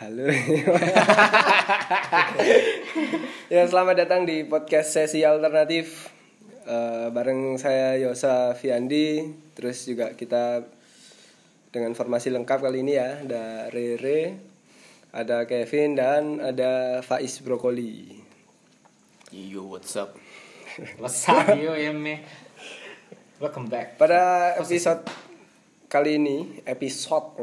Halo. ya selamat datang di podcast sesi alternatif Eh, bareng saya Yosa Fiandi. Terus juga kita dengan formasi lengkap kali ini ya ada Rere, ada Kevin dan ada Faiz Brokoli. Yo, what's up? What's up yo Eme? Welcome back. Pada episode kali ini episode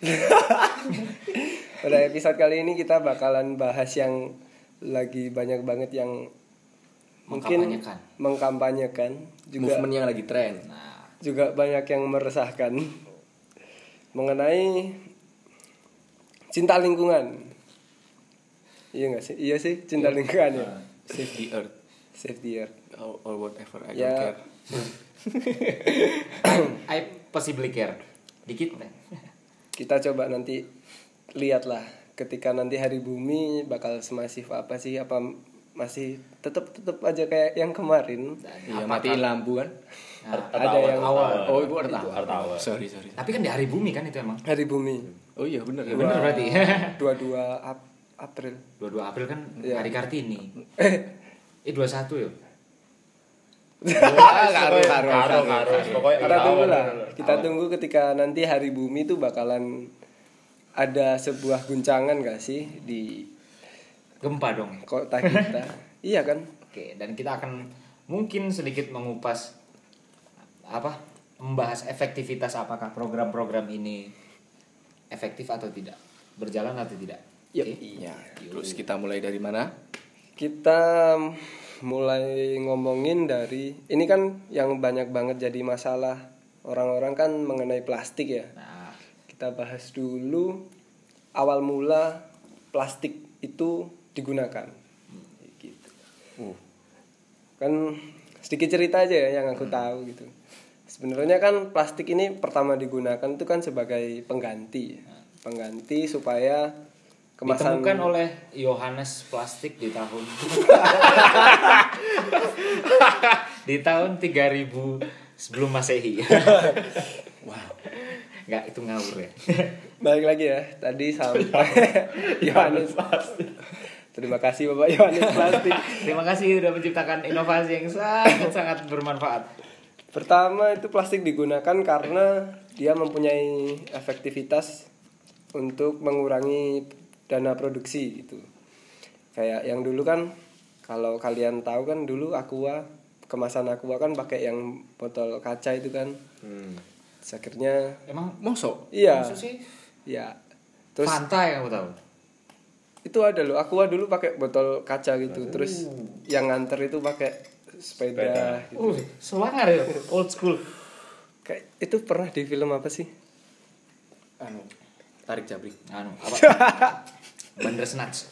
pada episode kali ini kita bakalan bahas yang lagi banyak banget yang mungkin Mengkampanyekan. mengkampanyekan juga Movement yang lagi tren. Nah, juga banyak yang meresahkan mengenai cinta lingkungan iya nggak sih iya sih cinta lingkungan ya Save the earth save the earth or, or whatever. I Ya. don't care. I possibly care. Dikit. kita coba nanti lihatlah ketika nanti hari bumi bakal semasif apa sih apa masih tetap tetap aja kayak yang kemarin Iya, matiin lampu kan? Nah, ada yang awal. Oh. Earth hour. Sorry, sorry. Tapi kan di hari bumi kan itu emang. hari bumi Oh iya, bener ya. Bener berarti. 22 Ap- April 22 April kan Iya. hari Kartini. eh Eh 21 yo. Pokoknya kita tunggu lah kita tunggu ketika nanti hari bumi tuh bakalan ada sebuah guncangan gak sih di Gempa dong. kota kita iya kan Oke, dan kita akan mungkin sedikit mengupas apa? Membahas efektivitas apakah program-program ini efektif atau tidak, berjalan atau tidak. Yep. Oke. Iya. Terus kita mulai dari mana? kita mulai ngomongin dari ini kan yang banyak banget jadi masalah orang-orang kan mengenai plastik ya. Nah, kita bahas dulu awal mula plastik itu digunakan. Gitu. Uh, kan sedikit cerita aja ya yang aku tahu gitu. Sebenarnya kan plastik ini pertama digunakan itu kan sebagai pengganti. Ya. pengganti supaya kemasan ditemukan oleh Yohanes plastik di tahun di tahun 3000 sebelum Masehi. wow. Enggak, itu ngawur ya. balik lagi ya tadi sampai Yohanes terima kasih bapak Yohanes plastik Terima kasih sudah menciptakan inovasi yang sangat sangat bermanfaat. pertama itu plastik digunakan karena dia mempunyai efektivitas untuk mengurangi dana produksi gitu kayak yang dulu kan kalau kalian tahu kan dulu aqua kemasan aqua kan pakai yang botol kaca itu kan Hmm. Akhirnya Emang Mosok? iya sih iya terus Fanta yang aku tahu. itu ada loh aqua dulu pakai botol kaca gitu terus yang nganter itu pakai sepeda, Sepeda. gitu. Uh, semangat ya, old school. kayak itu pernah di film apa sih Anu, tarik jabrik. Anu, apa? Bandersnatch.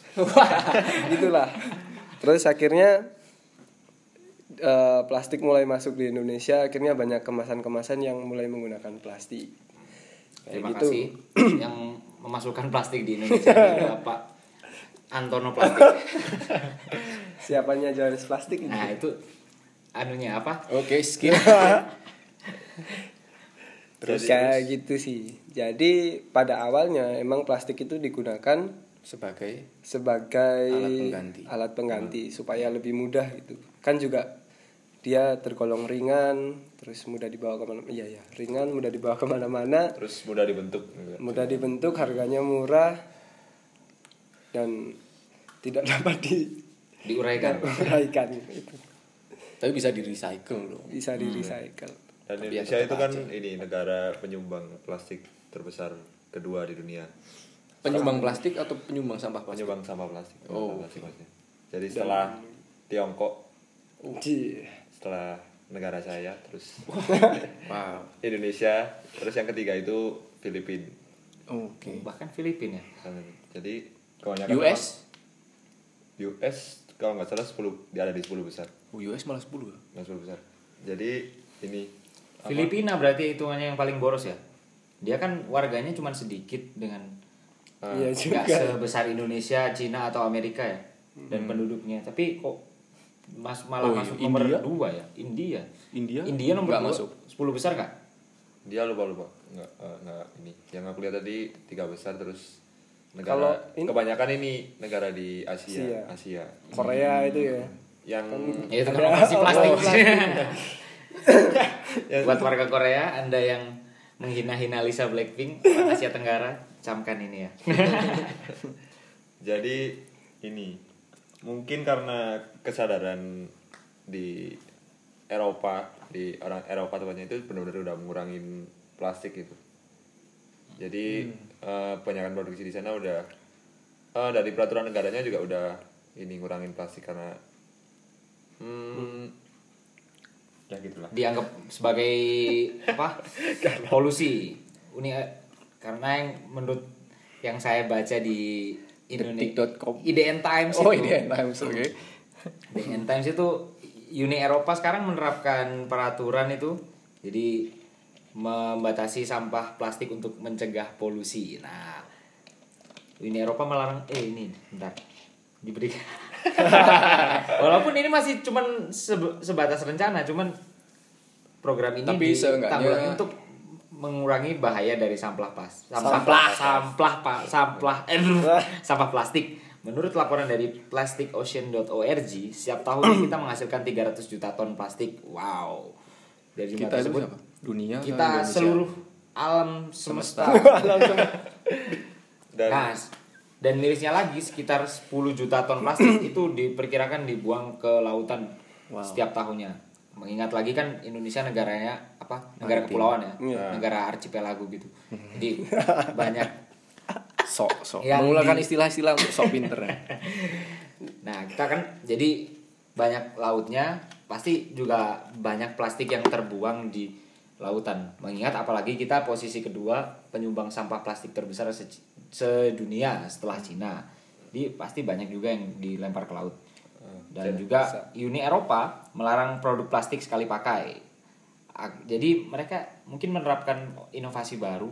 gitulah terus akhirnya eh, plastik mulai masuk di Indonesia akhirnya banyak kemasan-kemasan yang mulai menggunakan plastik Kayak Terima gitu. kasih yang memasukkan plastik di Indonesia ini Bapak Antono Plastik. siapanya Johannes plastik ini Nah, itu anunya apa? Oke, skip. terus kayak gitu sih jadi pada awalnya emang plastik itu digunakan Sebagai sebagai Alat pengganti. alat pengganti supaya lebih mudah gitu kan juga dia tergolong ringan terus mudah dibawa ke mana iya ya ringan mudah dibawa ke mana-mana Terus mudah dibentuk. mudah dibentuk harganya murah dan tidak dapat Diuraikan. diuraikan itu tapi bisa di recycle loh. bisa di recycle Dan Tapi Indonesia ya itu kan aja. ini negara penyumbang plastik terbesar kedua di dunia. Penyumbang plastik atau penyumbang sampah plastik? Penyumbang sampah plastik. Oh. Plastik maksudnya. Jadi setelah Tiongkok, Ji. setelah negara saya, terus Wow. Indonesia, terus yang ketiga itu Filipina. Oke. Bahkan Filipina ya. Jadi kebanyakan US? orang- US kalau nggak salah 10 dia ada di 10 besar. Oh, US malah 10 ya? Nggak 10 besar. Jadi ini apa? Filipina berarti hitungannya yang paling boros ya. Dia kan warganya cuma sedikit dengan iya juga. nggak sebesar Indonesia, Cina atau Amerika ya. Dan penduduknya, tapi kok mas malah Oh, iya. masuk nomor India? dua ya? India. India? India nomor dua, masuk. 10 besar nggak? Dia lupa lupa nggak eh, nggak ini. Yang aku lihat tadi tiga besar terus negara Kalau ini- kebanyakan ini negara di Asia. Asia. Asia. Korea itu ya? Yang Ya itu kan plastik. Oh, Buat warga Korea, Anda yang menghina-hina Lisa Blackpink, Asia Tenggara, camkan ini ya. Jadi ini mungkin karena kesadaran di Eropa di orang Eropa tepatnya itu benar-benar udah mengurangin plastik itu. Jadi eh, kebanyakan produksi di sana udah eh, dari peraturan negaranya juga udah ini ngurangin plastik karena hmm, ya gitulah. Dianggap sebagai apa? Polusi. Uni karena yang menurut yang saya baca di Indonesia Detik.com. IDN Times Oh itu. ini Times oke. IDN Times itu Uni Eropa sekarang menerapkan peraturan itu jadi membatasi sampah plastik untuk mencegah polusi. Nah, Uni Eropa melarang eh ini bentar diberi walaupun ini masih cuman sebatas rencana cuman program ini Tapi seenggaknya- untuk mengurangi bahaya dari sampah pas sampah Sampah. sampah pa- sampah eh, sampah plastik menurut laporan dari plasticocean.org setiap tahun ini kita menghasilkan 300 juta ton plastik wow dari jumlah Kita itu tersebut siapa? Dunia kita Indonesia? seluruh alam semesta Dan Nah, dan mirisnya lagi sekitar 10 juta ton plastik itu diperkirakan dibuang ke lautan Wow. setiap tahunnya. Mengingat lagi kan Indonesia negaranya apa? Negara kepulauan ya, Iya. negara archipelago gitu. Jadi banyak. sok sok Yang menggunakan di- istilah-istilah untuk sok pinter ya. Nah, kita kan jadi banyak lautnya, pasti juga banyak plastik yang terbuang di lautan. Mengingat apalagi kita posisi kedua penyumbang sampah plastik terbesar se- sedunia setelah Cina. Jadi pasti banyak juga yang dilempar ke laut. Dan juga Uni Eropa melarang produk plastik sekali pakai. Jadi mereka mungkin menerapkan inovasi baru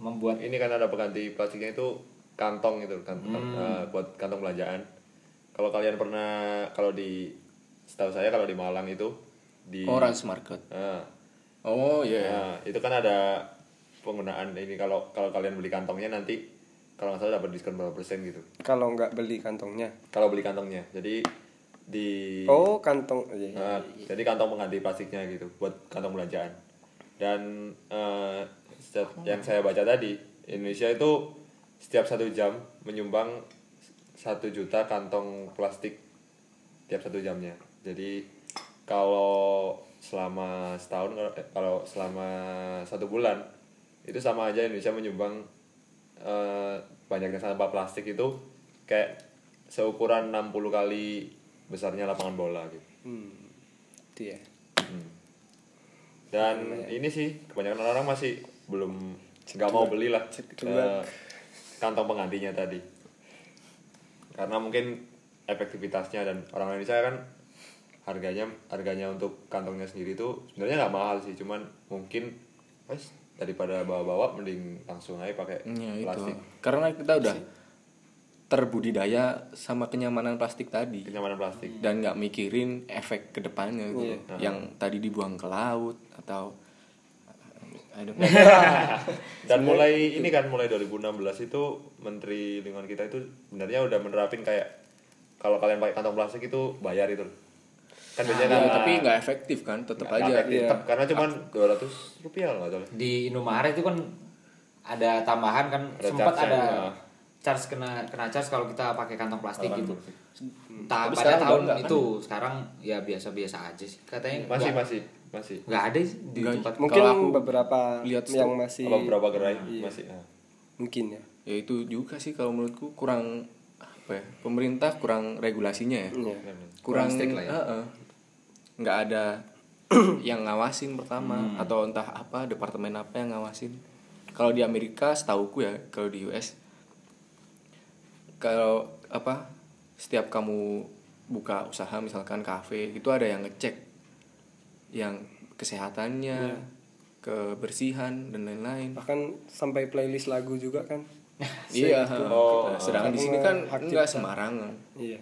membuat ini kan ada pengganti plastiknya itu kantong itu kan eh, buat kantong belanjaan. Kalau kalian pernah kalau di setahu saya kalau di Malang itu di Orange Market. Ah, Oh iya. nah, itu kan ada penggunaan ini kalau kalau kalian beli kantongnya nanti kalau nggak salah dapat diskon berapa persen gitu. Kalau nggak beli kantongnya. Kalau beli kantongnya. Jadi di oh kantong iya. Nah, jadi kantong pengganti plastiknya gitu buat kantong belanjaan. Dan eh, setiap- yang saya baca tadi Indonesia itu setiap satu jam menyumbang satu juta kantong plastik tiap satu jamnya. Jadi kalau selama setahun kalau- eh, kalau selama satu bulan itu sama aja Indonesia menyumbang eh, banyaknya sampah plastik itu kayak seukuran 60 kali besarnya lapangan bola gitu. hmm. itu ya Hmm. Dan ini sih kebanyakan orang masih belum nggak mau beli lah eh, kantong penggantinya tadi. Karena mungkin efektivitasnya dan orang Indonesia kan harganya harganya untuk kantongnya sendiri itu sebenarnya nggak mahal sih, cuman mungkin wes daripada bawa-bawa mending langsung aja pakai Ya, itu. plastik. Karena kita udah terbudidaya sama kenyamanan plastik tadi Kenyamanan plastik. dan nggak mikirin efek ke depannya gitu. yang tadi dibuang ke laut atau I don't know. Dan mulai ini kan mulai 2016 itu Menteri Lingkungan kita itu sebenarnya udah menerapin kayak kalau kalian pakai kantong plastik itu bayar itu. Kan biasanya Ya, kan tapi nggak efektif kan tetap aja efektif, iya. karena cuman 200 rupiah lah nggak salah. di Indomaret itu kan ada tambahan kan Ada sempat ada nah. Charge kena kena charge kalau kita pakai kantong plastik gitu. Tapi pada sekarang tahun enggak, itu sekarang ya biasa-biasa aja sih katanya. Masih nggak- masih masih. nggak ada sih di Nggak. tempat mungkin Kalau aku beberapa lihat yang masih Apa beberapa gerai Iya. masih. nah. mungkin ya ya itu juga sih kalau menurutku kurang apa ya pemerintah kurang regulasinya ya Iya. kurang, strict lah ya. Heeh. nggak ada yang ngawasin pertama Hmm. atau entah apa departemen apa yang ngawasin kalau di Amerika setauku ya kalau di US kalau apa setiap kamu buka usaha misalkan kafe itu ada yang ngecek yang kesehatannya kebersihan dan lain-lain. Bahkan sampai playlist lagu juga kan. Iya. Oh, sedangkan di sini kan hak nggak cipta. sembarangan. Iya.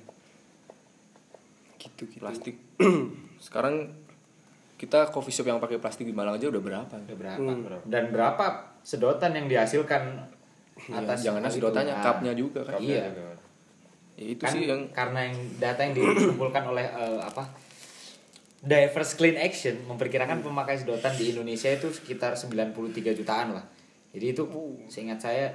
Gitu gitu. Plastik. Sekarang kita coffee shop yang pakai plastik di Malang aja udah berapa? Udah berapa? Hmm. Dan berapa sedotan yang dihasilkan Iya, atas jangan hal itu. sedotannya, Nah, cupnya juga kan. Cupnya Iya. juga. Ya, itu kan sih yang karena yang data yang dikumpulkan oleh eh, apa Diverse Clean Action memperkirakan pemakai sedotan di Indonesia itu sekitar 93 jutaan lah. Jadi itu seingat saya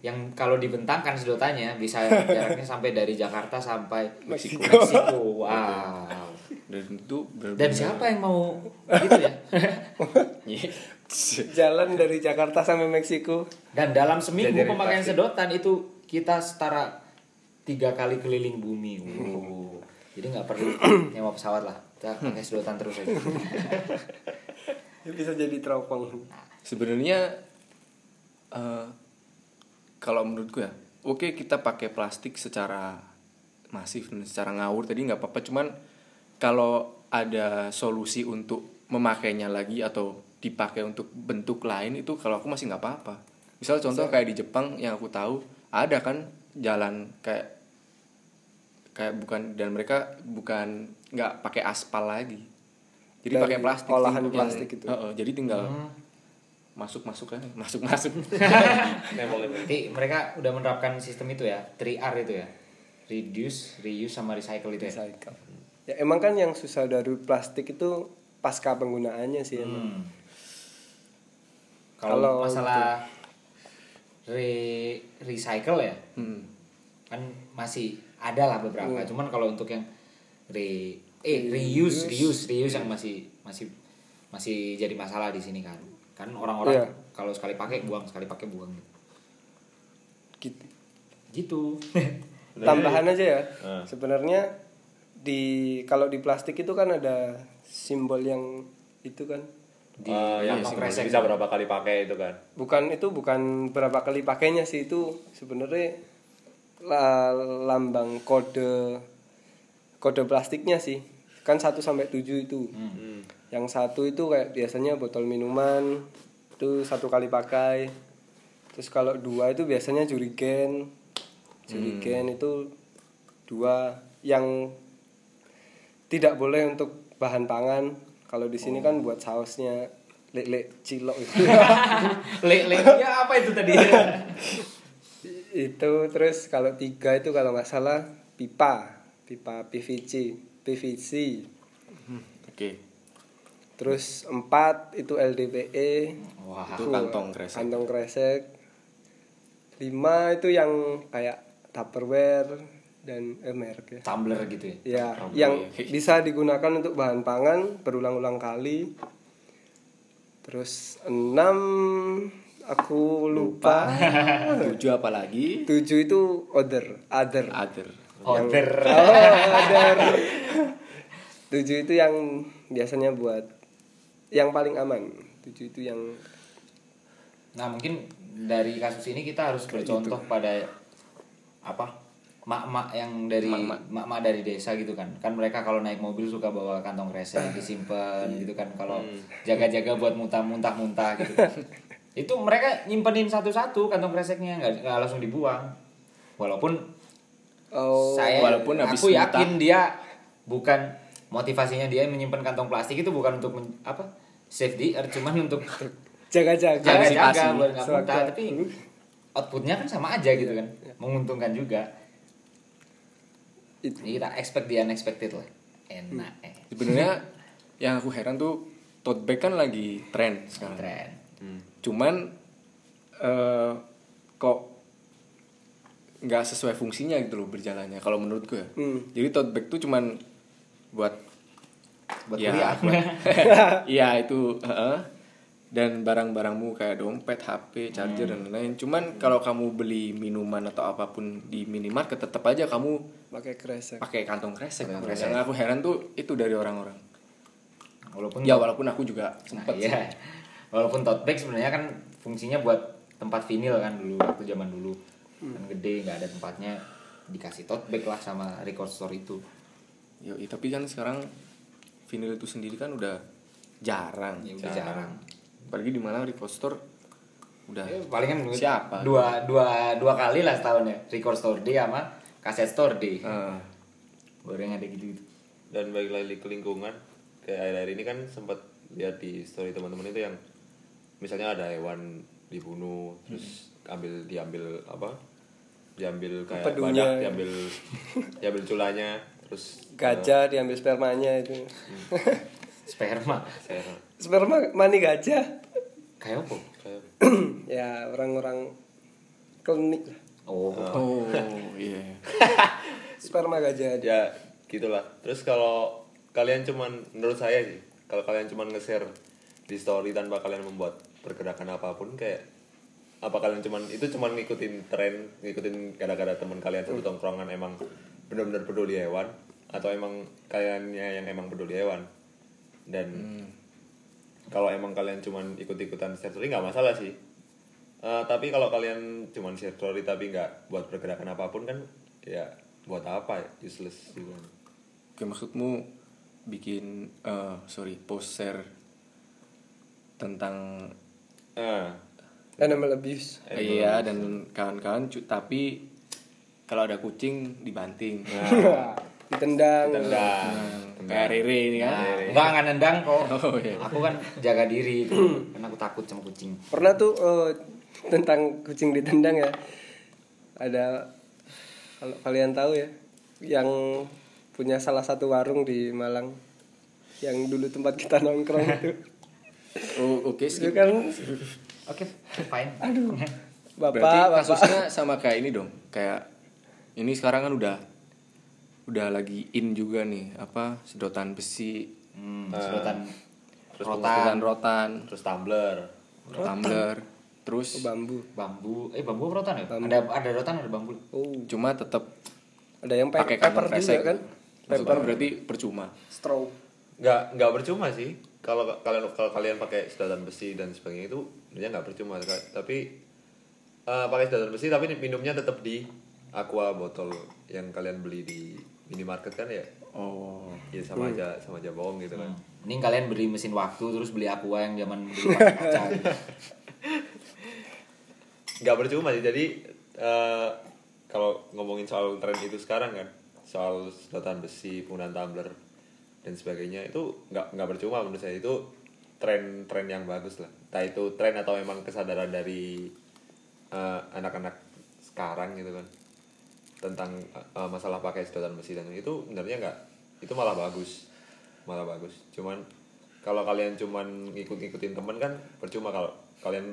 yang kalau dibentangkan sedotannya bisa jaraknya sampai dari Jakarta sampai Meksiko. Meksiko. Wow. dan itu Dan siapa yang mau gitu ya? Jalan dari Jakarta sampai Meksiko. Dan dalam seminggu Jadi pemakaian plastik. sedotan itu kita setara tiga kali keliling bumi. Wow. Jadi nggak perlu nyewa pesawat lah. Kita pakai sedotan terus aja. Ya, bisa jadi teropong. sebenarnya eh, kalau menurutku ya oke kita pakai plastik secara masif dan secara ngawur tadi nggak apa-apa cuman kalau ada solusi untuk memakainya lagi atau dipakai untuk bentuk lain itu kalau aku masih nggak apa-apa misal contoh kayak di Jepang yang aku tahu ada kan jalan kayak kayak bukan dan mereka bukan nggak pakai aspal lagi jadi pakai plastik olahan yang- plastik itu. Heeh, jadi tinggal masuk masuk aja masuk masuk. Berarti mereka udah menerapkan sistem itu ya, 3R itu ya. Reduce, reuse sama recycle itu ya. Recycle. Ya emang kan yang susah dari plastik itu pasca penggunaannya sih emang. Hmm. Kalau Kalau masalah re recycle ya, Hmm. kan masih ada lah beberapa. Cuman kalau untuk yang re eh reuse, reuse, reuse yang masih masih masih jadi masalah di sini kan. Kan orang-orang Iya. kalau sekali pakai buang, sekali pakai buang. Gitu. Gitu. Tambahan aja ya. Ah. Sebenarnya di kalau di plastik itu kan ada simbol yang itu kan Di Ah, yang kantong simbolnya kresek. bisa berapa kali pakai itu kan. Bukan itu bukan berapa kali pakainya sih itu sebenarnya la- lambang kode kode plastiknya sih. Kan 1 sampai 7 itu. Hmm. yang satu itu kayak biasanya botol minuman itu satu kali pakai. Terus kalau dua itu biasanya jurigen. Jurigen itu dua yang tidak boleh untuk bahan pangan kalau di sini kan buat sausnya lele cilok itu. Le le ya apa itu tadi? itu terus kalau tiga itu kalau nggak salah pipa. Pipa PVC PVC oke. Terus empat itu LDPE Wah. Itu kantong kresek. kantong kresek. Lima itu yang kayak Tupperware dan eh, merek ya. Tumbler gitu ya. ya yang iya. bisa digunakan untuk bahan pangan berulang-ulang kali. Terus enam aku lupa. Tujuh apa lagi? Tujuh itu other other. Other. Order. oh other. Tujuh itu yang biasanya buat yang paling aman. Tujuh itu yang Nah mungkin dari kasus ini kita harus bercontoh pada apa mak-mak yang dari Mak-mak. dari desa gitu kan. Kan mereka kalau naik mobil suka bawa kantong kresek disimpan gitu kan. Kalau jaga-jaga buat muntah-muntah-muntah gitu. Itu mereka nyimpenin satu-satu kantong kreseknya nggak nggak langsung dibuang. Walaupun oh saya walaupun habis aku yakin dia bukan motivasinya dia menyimpan kantong plastik itu bukan untuk men- apa save the earth cuman untuk jaga-jaga. Jaga-jaga buat nggak muntah. Tapi outputnya kan sama aja gitu kan. Menguntungkan juga Jadi kita expect the unexpected lah. Enak eh. Sebenarnya yang aku heran tuh tote bag kan lagi tren sekarang. Tren cuman eh, kok nggak sesuai fungsinya gitu loh berjalannya kalau menurut gue Hmm. jadi tote bag tuh cuman buat buat ya, kuliah. Iya itu heeh. Dan barang-barangmu kayak dompet HP charger dan lain-lain. Cuman kalau kamu beli minuman atau apa pun di minimarket tetap aja kamu pakai kresek. pakai kantong kresek. Kantong yang kresek. aku heran tuh itu dari orang-orang. Walaupun ya walaupun aku juga nah, sempet iya. walaupun tote bag sebenarnya kan fungsinya buat tempat vinil kan dulu waktu zaman dulu. Kan gede nggak ada tempatnya. Dikasih tote bag lah sama record store itu. Yoi, tapi kan sekarang vinyl itu sendiri kan udah jarang. ya udah jarang Apalagi di Malang record store udah. Ya, palingan Siapa? dua dua dua kali lah setahun ya. Record store day sama kaset store day Eh, baru yang ada gitu gitu. Dan balik lagi ke lingkungan kayak akhir-akhir ini kan sempat lihat di story teman-teman itu yang misalnya ada hewan dibunuh terus ambil diambil apa? Diambil kayak Empedunya. badak diambil diambil culanya terus Gajah diambil spermanya itu. Sperma. saya Sperma mani gajah. Kayak apa? kayak ya orang-orang klinik lah. Oh. Oh, iya. Sperma gajah. ya gitulah terus kalau kalian cuman menurut saya sih kalau kalian cuman nge-share di story tanpa kalian membuat pergerakan apa pun kayak apa kalian cuman itu cuman ngikutin tren ngikutin gara-gara teman kalian satu tongkrongan emang benar-benar peduli hewan atau emang kaliannya yang emang peduli hewan dan kalau emang kalian cuman ikut-ikutan share story nggak masalah sih Eh, tapi kalau kalian cuman share story tapi nggak buat pergerakan apa pun kan ya buat apa ya useless gitu kan. Oke, maksudmu bikin eh sorry, post share tentang Ah, Animal abuse. iya dan kawan-kawan cu- tapi kalau ada kucing dibanting. Ditendang. tendang. Kayak Rere ini kan. Nah, enggak enggak nendang kok. Oh, iya. Aku kan jaga diri itu. Karena aku takut sama kucing. Pernah tuh eh, tentang kucing ditendang ya. Ada kalau kalian tahu ya yang punya salah satu warung di Malang yang dulu tempat kita nongkrong itu. Oh, oke Itu skip. kan Oke, fine. aduh. Berarti Bapak, bapak. kasusnya sama kayak ini dong. Kayak ini sekarang kan udah udah lagi in juga nih apa sedotan besi, Hmm, sedotan Terus rotan, sedotan rotan, terus tumbler tumbler, terus Oh, bambu. bambu. Eh, bambu apa rotan ya? Ada ada rotan, ada bambu. Oh, cuma tetap ada yang pakai paper juga kan? Maksudnya berarti percuma. Straw. nggak nggak percuma sih kalau kalian kalau kalian pakai sedotan besi dan sebagainya itu sebenarnya nggak percuma tapi eh, pakai sedotan besi tapi minumnya tetap di aqua botol yang kalian beli di minimarket kan ya Oh. ya sama aja sama aja bohong gitu kan Ini kalian beli mesin waktu terus beli aqua yang zaman dulu pakai kaca. gitu. nggak percuma sih jadi eh, kalau ngomongin soal tren itu sekarang kan soal sedotan besi penggunaan tumbler dan sebagainya itu nggak nggak percuma menurut saya itu tren tren yang bagus lah entah itu tren atau memang kesadaran dari eh, anak-anak sekarang gitu kan tentang eh, masalah pakai sedotan besi dan itu sebenarnya nggak itu malah bagus malah bagus cuman kalau kalian cuman ngikut-ngikutin temen kan percuma kalau kalian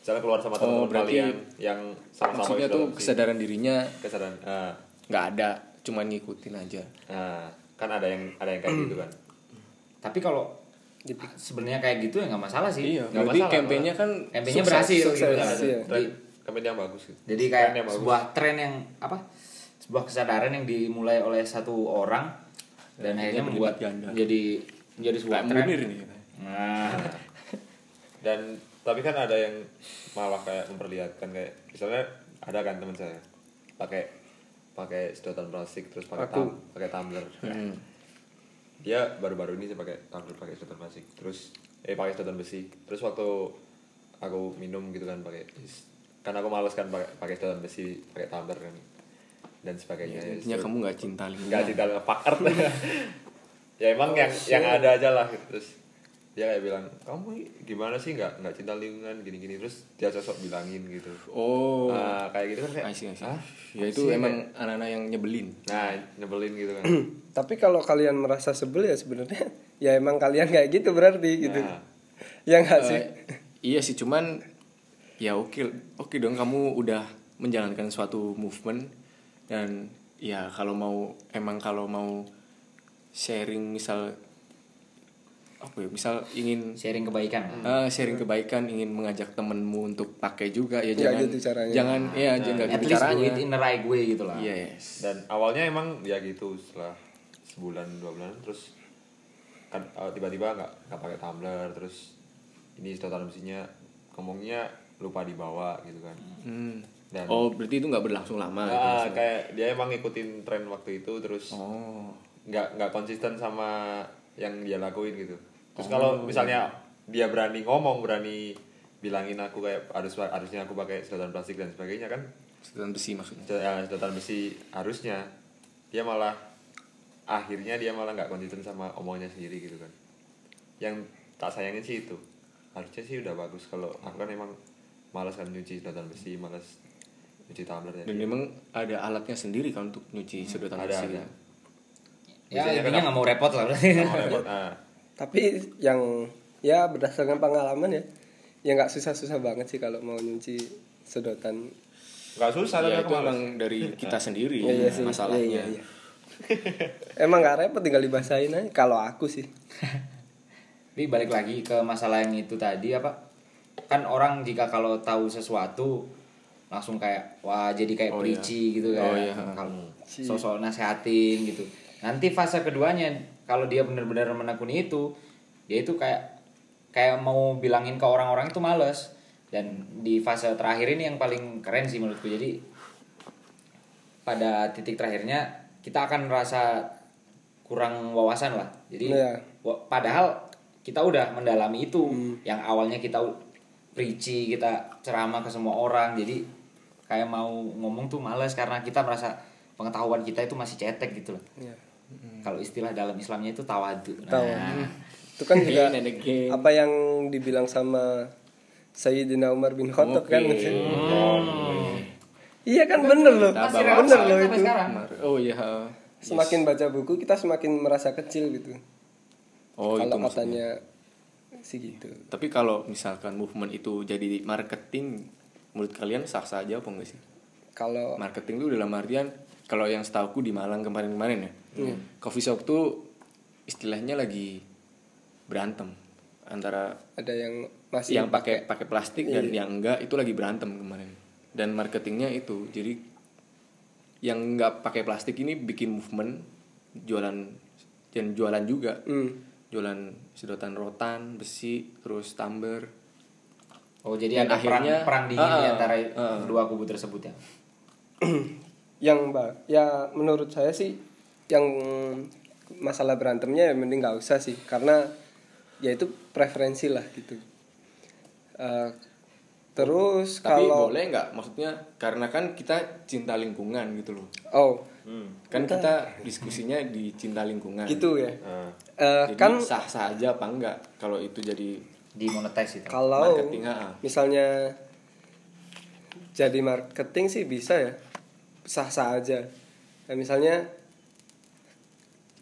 misalnya keluar sama Oh, teman-teman berarti kalian yang sama-sama Maksudnya tuh kesadaran dirinya kesadaran ah, nggak ada, cuman ngikutin aja. ah, kan ada yang ada yang kayak gitu kan Tapi kalau sebenarnya kayak gitu ya nggak masalah sih. Iya, nggak masalah, kampanye kan sukses. berhasil sukses, gitu kan. iya. tren Jadi, kampanye yang bagus gitu jadi kayak Tren yang bagus. sebuah tren yang apa? Sebuah kesadaran yang dimulai oleh satu orang dan akhirnya membuat ganda. jadi menjadi sebuah tren. Nih. Nah, dan tapi kan ada yang malah kayak memperlihatkan kayak misalnya ada kan teman saya pakai pakai sedotan plastik terus pakai tam, pakai tumbler Hmm. dia baru-baru ini sih pakai tumbler pakai sedotan plastik terus eh pakai sedotan besi terus waktu aku minum gitu kan pakai kan aku males kan pakai pakai sedotan besi pakai tumbler kan dan sebagainya ya, Intinya kamu nggak cinta nggak lingkungan. di dalam pakar ya emang yang yang ada aja lah terus dia kayak bilang kamu gimana sih nggak nggak cinta lingkungan gini-gini terus dia sosok bilangin gitu Oh. nah kayak gitu kan kayak. "Hah? Ya itu emang anak-anak yang nyebelin. nah nyebelin gitu kan Tapi kalau kalian merasa sebel ya sebenarnya ya emang kalian kayak gitu berarti gitu. Nah. Ya nggak sih? Eh, iya sih, cuman ya oke oke dong kamu udah menjalankan suatu movement dan ya kalau mau emang kalau mau sharing misal apa ya misal ingin sharing kebaikan. eh, sharing kebaikan ingin mengajak temenmu untuk pakai juga ya Nggak jangan gitu caranya. jangan ya jangan At gitu least do caranya it in the right way gitu lah. yes dan awalnya emang ya gitu setelah sebulan dua bulan terus kan eh, tiba-tiba nggak nggak pakai tumbler terus ini sedotan besinya ngomongnya lupa dibawa gitu kan Hmm. Dan- oh berarti itu nggak berlangsung lama gitu Nah, maksudnya. kayak dia emang ngikutin tren waktu itu terus oh. nggak nggak konsisten sama yang dia lakuin gitu. Terus Oh. kalau misalnya dia berani ngomong berani bilangin aku kayak harus harusnya aku pakai sedotan plastik dan sebagainya kan? Sedotan besi maksudnya? Ya, sedotan besi harusnya dia malah akhirnya dia malah nggak konsisten sama omongnya sendiri gitu kan. Yang tak sayangin sih itu. Harusnya sih udah bagus kalau aku kan emang malas kan nyuci sedotan besi malas nyuci tumbler dan jadi memang ada alatnya sendiri kan untuk nyuci sedotan ada kan? Ya Biasanya intinya nggak mau repot lah berarti. Mau repot, ah. tapi yang ya berdasarkan pengalaman ya ya nggak susah-susah banget sih kalau mau nyuci sedotan nggak susah ya itu emang dari kita sendiri Iya, iya sih. masalahnya Iya, iya, iya. emang nggak repot tinggal dibasahin aja kalau aku sih Tapi balik lagi ke masalah yang itu tadi apa? Kan orang jika kalau tahu sesuatu langsung kayak wah jadi kayak Oh, preachy gitu kan. Oh, iya. Kalau sosok nasehatin gitu. Nanti fase keduanya kalau dia benar-benar menekuni itu, dia itu kayak kayak mau bilangin ke orang-orang itu males. Dan di fase terakhir ini yang paling keren sih menurutku. Jadi pada titik terakhirnya kita akan merasa kurang wawasan lah. Jadi Iya. wa- padahal kita udah mendalami itu yang awalnya kita preachy kita ceramah ke semua orang jadi kayak mau ngomong tuh males karena kita merasa pengetahuan kita itu masih cetek gitu loh. Iya. kalau istilah dalam Islamnya itu tawadu. Nah, Tawadu. itu kan juga apa yang dibilang sama Sayyidina Umar bin Khattab kan? Oke. iya kan bener loh. Masih bener loh itu. oh iya. Semakin baca buku kita semakin merasa kecil gitu. Oh itu kalau maksudnya. katanya sih gitu. Tapi kalau misalkan movement itu jadi marketing menurut kalian sah sah aja apa enggak sih kalau marketing itu dalam artian kalau yang setahuku di Malang kemarin-kemarin ya Iya. coffee shop tuh istilahnya lagi berantem antara ada yang masih yang pakai pakai plastik dan Iya. yang enggak itu lagi berantem kemarin dan marketingnya itu jadi yang enggak pakai plastik ini bikin movement jualan dan jualan juga Hmm. jualan sedotan rotan besi terus tumbler oh jadi ada perang akhirnya- perang dingin di Ah, antara ah. kedua kubu tersebut ya? Yang mbak ya menurut saya sih yang masalah berantemnya ya mending nggak usah sih karena ya itu preferensi lah gitu. Eh, terus tapi kalau boleh nggak? Maksudnya karena kan kita cinta lingkungan gitu loh. Oh. Kan kita diskusinya di cinta lingkungan. Gitu ya. Ah. Eh, jadi kan sah sah aja apa enggak kalau itu jadi dimonetize itu. Kalau marketing, misalnya jadi marketing sih bisa ya. Sah sah aja. Nah, misalnya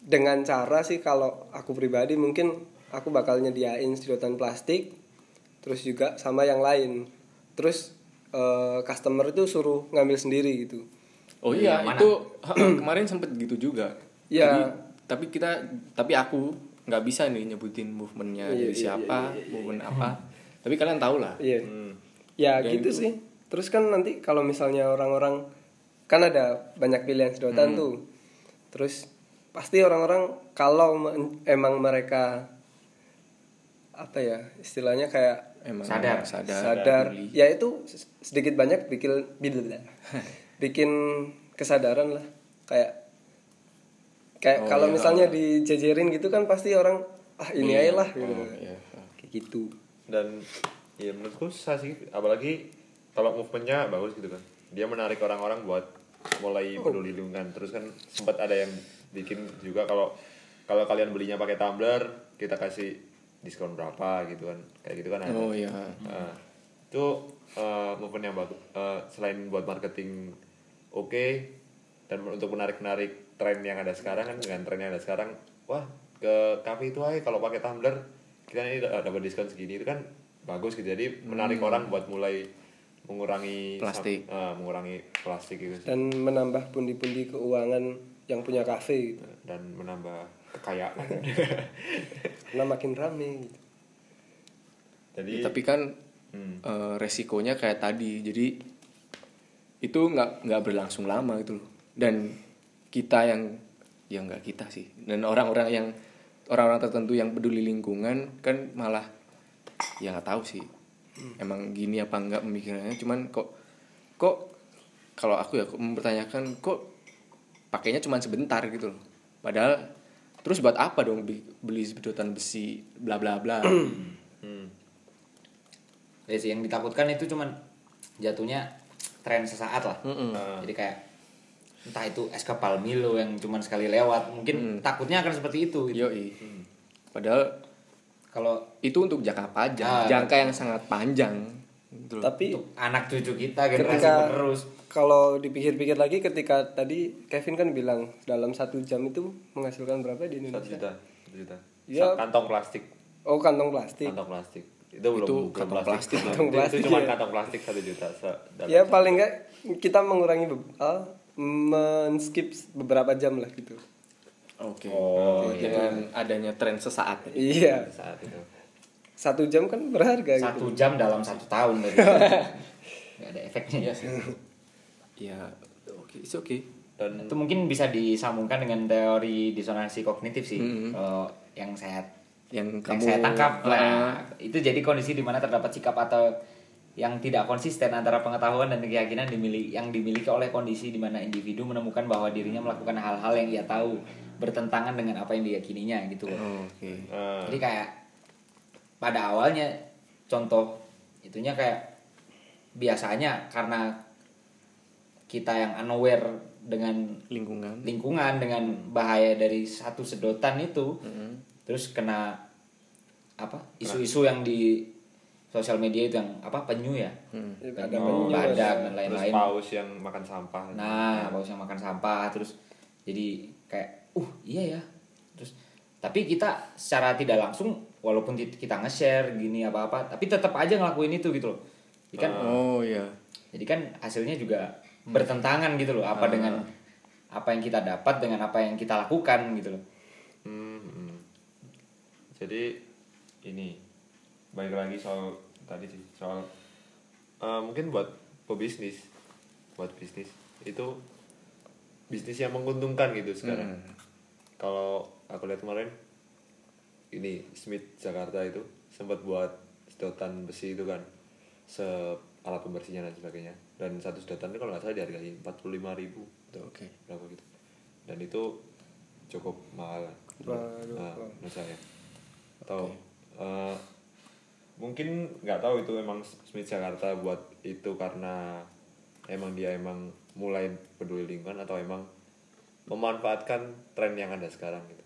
dengan cara sih kalau aku pribadi mungkin aku bakal nyediain sedotan plastik terus juga sama yang lain. Terus eh, customer itu suruh ngambil sendiri gitu. Oh iya itu kemarin sempet gitu juga. Ya. Jadi, tapi kita tapi aku nggak bisa nih nyebutin movementnya Iya, dari iya, siapa movement apa. Tapi kalian tahu lah. Iya. Hmm. ya Dan gitu itu- sih. Terus kan nanti kalau misalnya orang-orang kan ada banyak pilihan sedotan Hmm. tuh. Terus pasti orang-orang kalau emang mereka apa ya istilahnya kayak emang Sadar. sadar, sadar. peduli. ya itu sedikit banyak bikin bikin kesadaran lah. Kayak kayak Oh, kalau iya. misalnya dijejerin gitu kan pasti orang ah ini Iya. aja lah gitu. Oh, iya. kayak gitu. Dan ya menurutku susah sih. Apalagi kalau movementnya bagus gitu kan. Dia menarik orang-orang buat mulai peduli lingkungan. Terus kan sempat ada yang bikin juga kalau kalau kalian belinya pakai tumbler kita kasih diskon berapa gitu kan. Kayak gitu kan ada. Oh iya. Nah, itu eh, movement yang bagus Eh, selain buat marketing oke dan untuk menarik menarik tren yang ada sekarang kan dengan tren yang ada sekarang wah ke kafe itu aja kalau pakai tumbler kita ini da- dapat diskon segini itu kan bagus gitu jadi menarik orang buat mulai mengurangi sam- Plastik. eh, mengurangi plastik gitu sih. dan menambah pundi-pundi keuangan yang punya kafe gitu. dan menambah kekayaan karena makin rame gitu. jadi tapi kan hmm, eh, resikonya kayak tadi jadi itu nggak nggak berlangsung lama gitu loh dan kita yang ya nggak kita sih. Dan orang-orang yang orang-orang tertentu yang peduli lingkungan kan malah ya nggak tahu sih. Emang gini apa enggak pemikirannya? Cuman kok kok kalau aku ya kok mempertanyakan kok pakainya cuma sebentar gitu loh. Padahal terus buat apa dong beli sedotan besi bla bla bla. Hmm. Ya sih yang ditakutkan itu cuman jatuhnya tren sesaat lah. Mm-mm. Nah, Jadi kayak entah itu es kepal Milo yang cuman sekali lewat, mungkin takutnya akan seperti itu. Gitu. Yoi. Padahal Kalau itu untuk jangka panjang, Ah. jangka yang sangat panjang Betul. Tapi Untuk anak cucu kita generasi ketika penerus. kalau dipikir-pikir lagi ketika tadi Kevin kan bilang dalam satu jam itu menghasilkan berapa di satu Indonesia? juta satu juta Iya. Sa- kantong plastik Oh kantong plastik. kantong plastik itu belum Itu kantong plastik. Itu- Kantong itu, plastik, cuma ya. kantong plastik satu juta se- dalam Ya paling enggak kita mengurangi be- ah, men-skip beberapa jam lah gitu. Oke. Oh, iya. Dengan adanya tren sesaat. Iya. saat itu Satu jam kan berharga Satu gitu. jam dalam satu tahun dari nggak ada efeknya Iya sih. Ya, oke, it's okay. dan itu mungkin bisa disambungkan dengan teori disonansi kognitif sih Hmm. kalau yang saya Yang yang kamu saya tangkap Ah, nah itu jadi kondisi di mana terdapat sikap atau yang tidak konsisten antara pengetahuan dan keyakinan dimiliki yang dimiliki oleh kondisi di mana individu menemukan bahwa dirinya melakukan hal-hal yang ia tahu bertentangan dengan apa yang diyakininya gitu loh. Oh, Oke. eh, Jadi kayak pada awalnya contoh itunya kayak biasanya karena kita yang unaware dengan Lingkungan. lingkungan dengan bahaya dari satu sedotan itu Mm-mm. terus kena apa isu-isu yang di sosial media itu yang apa penyu ya? Hmm. Ada penyu penyu, badak ada- dan lain-lain. paus yang makan sampah. Nah paus yang makan sampah terus jadi kayak uh iya ya. Terus tapi kita secara tidak langsung walaupun kita nge-share gini apa apa tapi tetap aja ngelakuin itu gitu loh. Jadi kan Oh iya. jadi kan hasilnya juga bertentangan gitu loh apa dengan apa yang kita dapat dengan apa yang kita lakukan gitu loh. Hmm, hmm. Jadi ini balik lagi soal tadi sih soal eh, mungkin buat pebisnis, buat bisnis. Itu bisnis yang menguntungkan gitu sekarang. Hmm. Kalau aku lihat kemarin ini Smith Jakarta itu sempat buat sedotan besi itu kan se alat pembersihnya dan sebagainya. Dan satu sedotan itu kalau nggak salah dihargai 45.000 ribu Oke. berapa gitu. Dan itu cukup mahal kan? Waduh, nah, menurut saya. Atau eh, mungkin nggak tahu itu emang Smith Jakarta buat itu karena emang dia emang mulai peduli lingkungan atau emang memanfaatkan tren yang ada sekarang gitu.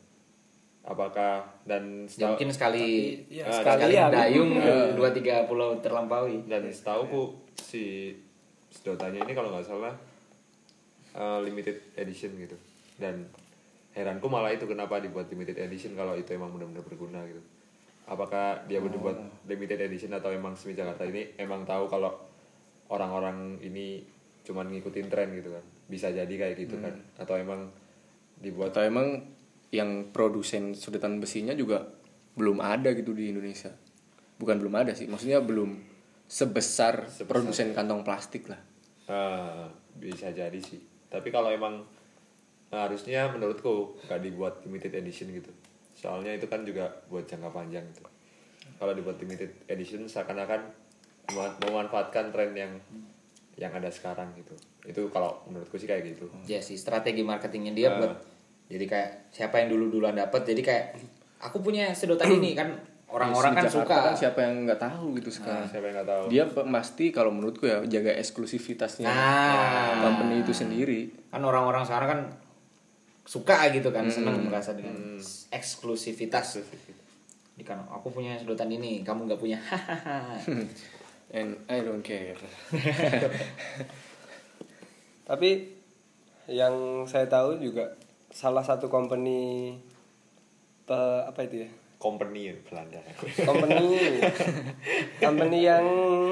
Apakah dan ya setahu, mungkin sekali ya, Ah, sekali sekalian. dayung dua tiga pulau terlampaui. dan setahu ku si sedotannya ini kalau nggak salah eh, limited edition gitu. Dan heranku malah itu kenapa dibuat limited edition kalau itu emang benar-benar berguna gitu apakah dia benar buat limited edition atau emang Smith Jakarta ini emang tahu kalau orang-orang ini cuman ngikutin tren gitu kan bisa jadi kayak gitu kan atau emang dibuat Atau emang yang produsen sedotan besinya juga belum ada gitu di Indonesia. Bukan belum ada sih, maksudnya belum sebesar, Sebesar. produsen kantong plastik lah. Ah, bisa jadi sih. Tapi kalau emang nah, harusnya menurutku gak dibuat limited edition gitu. Soalnya itu kan juga buat jangka panjang gitu. Kalau dibuat limited edition seakan-akan mema- memanfaatkan tren yang yang ada sekarang gitu. Itu kalau menurutku sih kayak gitu. ya sih strategi marketingnya dia Ah. buat jadi kayak siapa yang dulu duluan dapat jadi kayak aku punya sedotan ini kan orang-orang kan Jakarta suka kan siapa yang nggak tahu gitu sekarang. Siapa yang nggak tahu? Dia pasti kalau menurutku ya jaga eksklusivitasnya Nah. company itu sendiri. kan orang-orang sekarang kan suka gitu kan seneng Hmm. merasa dengan eksklusivitas Jadi kan aku punya sedotan ini kamu nggak punya And I don't care. Tapi yang saya tahu juga salah satu company pe- apa itu ya? Company ya, Belanda. Company company yang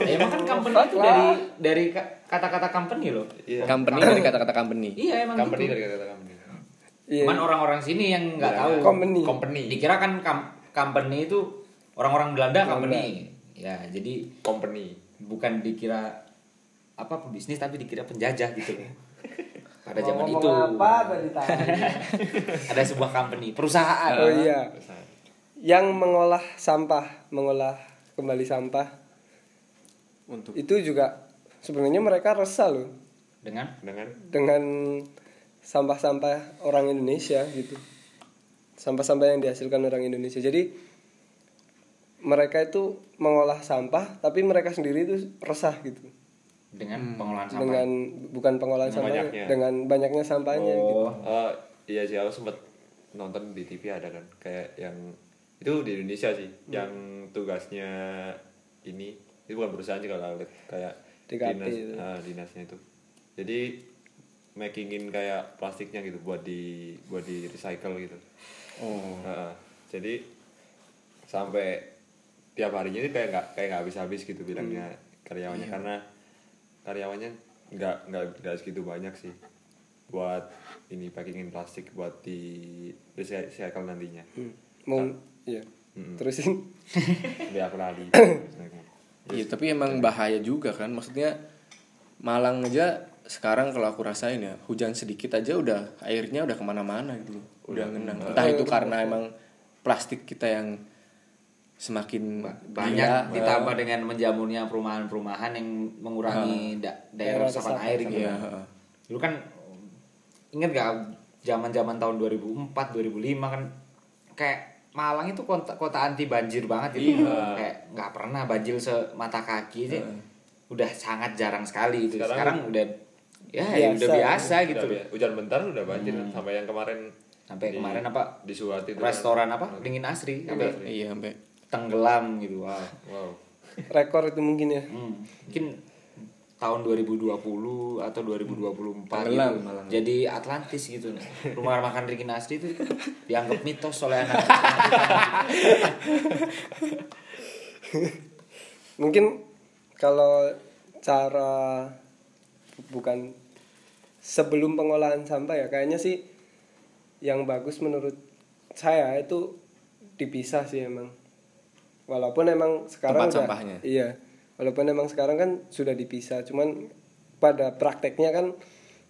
Ya, emang kan company itu lah. dari dari ka- kata-kata company loh Iya. company dari kata-kata company. iya emang Company gitu dari kata company. Iya. cuman orang-orang sini yang nggak Iya. tahu Company. Company. dikira kan company itu orang-orang Belanda company ya jadi Company. bukan dikira apa pebisnis tapi dikira penjajah gitu pada zaman itu apa ada sebuah company perusahaan Oh iya. Yang mengolah sampah, mengolah kembali sampah Untuk itu juga sebenarnya mereka resah loh dengan Dengan dengan sampah-sampah orang Indonesia gitu. Sampah-sampah yang dihasilkan orang Indonesia. Jadi mereka itu mengolah sampah tapi mereka sendiri itu resah gitu. dengan pengolahan sampah Dengan bukan pengolahan Dengan sampahnya, banyaknya. dengan banyaknya sampahnya gitu. oh Eh, iya sih aku sempet nonton di TV ada kan kayak yang itu di Indonesia sih yang tugasnya ini itu bukan perusahaan juga lah kayak DKP dinas itu. ah, dinasnya itu jadi makingin kayak plastiknya gitu buat di buat di recycle gitu. Oh. Heeh. jadi sampai tiap harinya itu kayak nggak kayak nggak habis habis gitu bilangnya karyawannya. Karena karyawannya nggak nggak nggak segitu banyak sih buat ini packingin plastik buat di recycle nantinya. Hmm. Mau iya. Terusin. biar aku lali. Iya tapi emang bahaya juga kan? Maksudnya Malang aja sekarang kalau aku rasain ya hujan sedikit aja udah airnya udah ke mana-mana gitu loh. Udah ngenang. entah itu karena emang plastik kita yang semakin banyak gila, ditambah dengan menjamurnya perumahan-perumahan yang mengurangi da- daerah resapan air gitu. Iya, heeh. Dulu kan inget gak zaman-zaman tahun 2004 2005 kan kayak Malang itu kota, kota anti banjir banget itu kayak nggak pernah banjir semata kaki aja udah sangat jarang sekali itu Sekarang- sekarang, udah ya, ya udah Biasa. biasa Udah gitu bi- hujan bentar udah banjir sampai yang kemarin sampai di- kemarin apa di Suwati itu kan. restoran apa dingin asri sampai iya sampai tenggelam gitu wow wow Rekor itu mungkin ya. Hmm, mungkin tahun 2020 atau 2024 Tenggelam gitu. malah. Jadi Atlantis gitu nih. Rumah makan Ricky Nasri itu dianggap mitos oleh anak. Mungkin kalau cara bukan sebelum pengolahan sampah ya kayaknya sih yang bagus menurut saya itu dipisah sih emang. Walaupun emang sekarang Tempat udah- sampahnya. Iya. Walaupun emang sekarang kan sudah dipisah, cuman pada prakteknya kan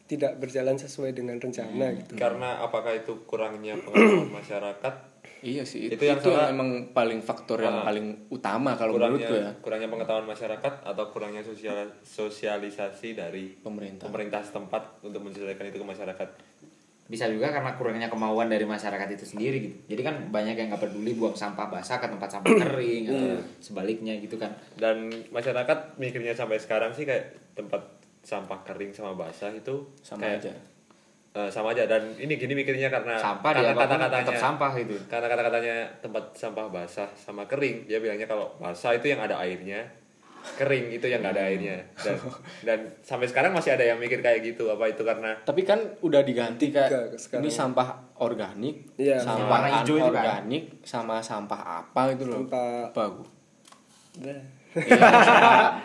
tidak berjalan sesuai dengan rencana gitu. karena apakah itu kurangnya pengetahuan masyarakat iya sih itu, Itu yang itu emang paling faktor yang Ah. paling utama kalau kurangnya menurutku ya kurangnya pengetahuan masyarakat atau kurangnya sosial sosialisasi dari pemerintah pemerintah setempat untuk menyesuaikan itu ke masyarakat Bisa juga karena kurangnya kemauan dari masyarakat itu sendiri gitu. Jadi kan banyak yang nggak peduli buang sampah basah ke tempat sampah kering atau sebaliknya gitu kan. dan masyarakat mikirnya sampai sekarang sih kayak tempat sampah kering sama basah itu sama kayak, aja eh, sama aja dan ini gini mikirnya karena Sampah karena kata-katanya tetap sampah gitu. karena kata-katanya tempat sampah basah sama kering dia bilangnya kalau basah itu yang ada airnya kering itu yang nggak ada airnya dan dan sampai sekarang masih ada yang mikir kayak gitu apa itu karena tapi kan udah diganti kayak sekarang. ini sampah organik Iya. sampah Warna hijau itu kan. organik sama sampah apa gitu loh Sampah- apa aku Nah,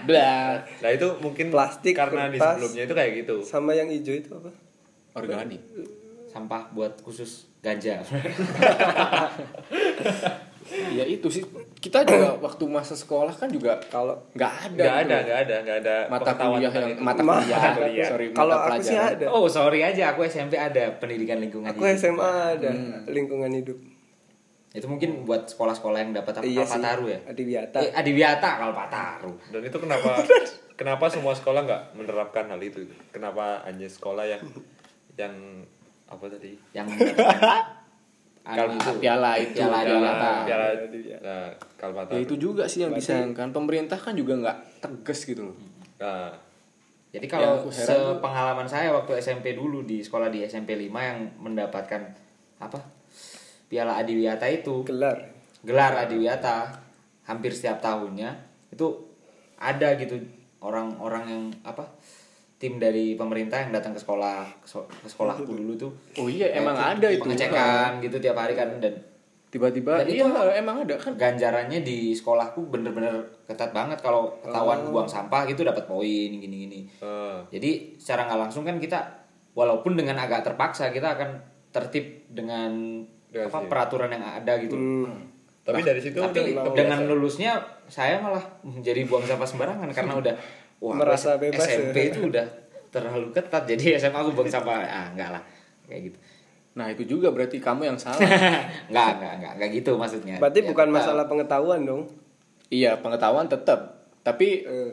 blah nah itu mungkin Plastik, karena di kertas. sebelumnya itu kayak gitu sama yang hijau itu apa? Organik Sampah buat khusus ganja. ya itu sih kita juga waktu masa sekolah kan juga Kalau nggak ada nggak ada nggak ada nggak ada mata kuliah yang itu. mata Ma- kuliah Mata kuliah. sorry kalau aku sih pelajaran. ada. oh, sorry aja aku SMP ada pendidikan lingkungan Aku hidup. SMA ada lingkungan hidup. Itu mungkin buat sekolah-sekolah yang dapat apa? Iya sih. Kalpataru ya? Adiwiyata. Eh, Adiwiyata Kalpataru. dan itu kenapa kenapa semua sekolah nggak menerapkan hal itu kenapa hanya sekolah yang yang apa tadi Yang anu itu. piala itu Piala Adiwiyata. piala nah, Kalpataru. ya itu juga sih yang disayangkan pemerintah kan juga nggak tegas gitu loh Nah, Jadi kalau tuh- sepengalaman saya waktu SMP dulu di sekolah di SMP 5 yang mendapatkan apa? Piala Adiwiyata itu Gelar. gelar Adiwiyata hampir setiap tahunnya itu ada gitu orang-orang yang apa tim dari pemerintah yang datang ke sekolah ke sekolahku dulu tuh oh iya emang Kayak ada itu pengecekan gitu tiap hari kan dan tiba-tiba Dan itu iya emang ada kan ganjarannya di sekolahku bener-bener ketat banget kalau ketahuan buang sampah gitu dapat poin gini-gini eh, jadi secara nggak langsung kan kita walaupun dengan agak terpaksa kita akan tertib dengan Dengan apa sih. peraturan yang ada gitu Hmm. tapi dari situ tapi udah dengan kebiasaan. lulusnya saya malah jadi buang sampah sembarangan karena udah wah Merasa bebas SMP ya. itu udah terlalu ketat jadi SMA aku buang sampah. Ah enggak lah. Kayak gitu. Nah itu juga berarti kamu yang salah. Enggak enggak enggak enggak gitu maksudnya. Berarti Ya, bukan tetap. masalah pengetahuan dong. iya pengetahuan tetap tapi Eh,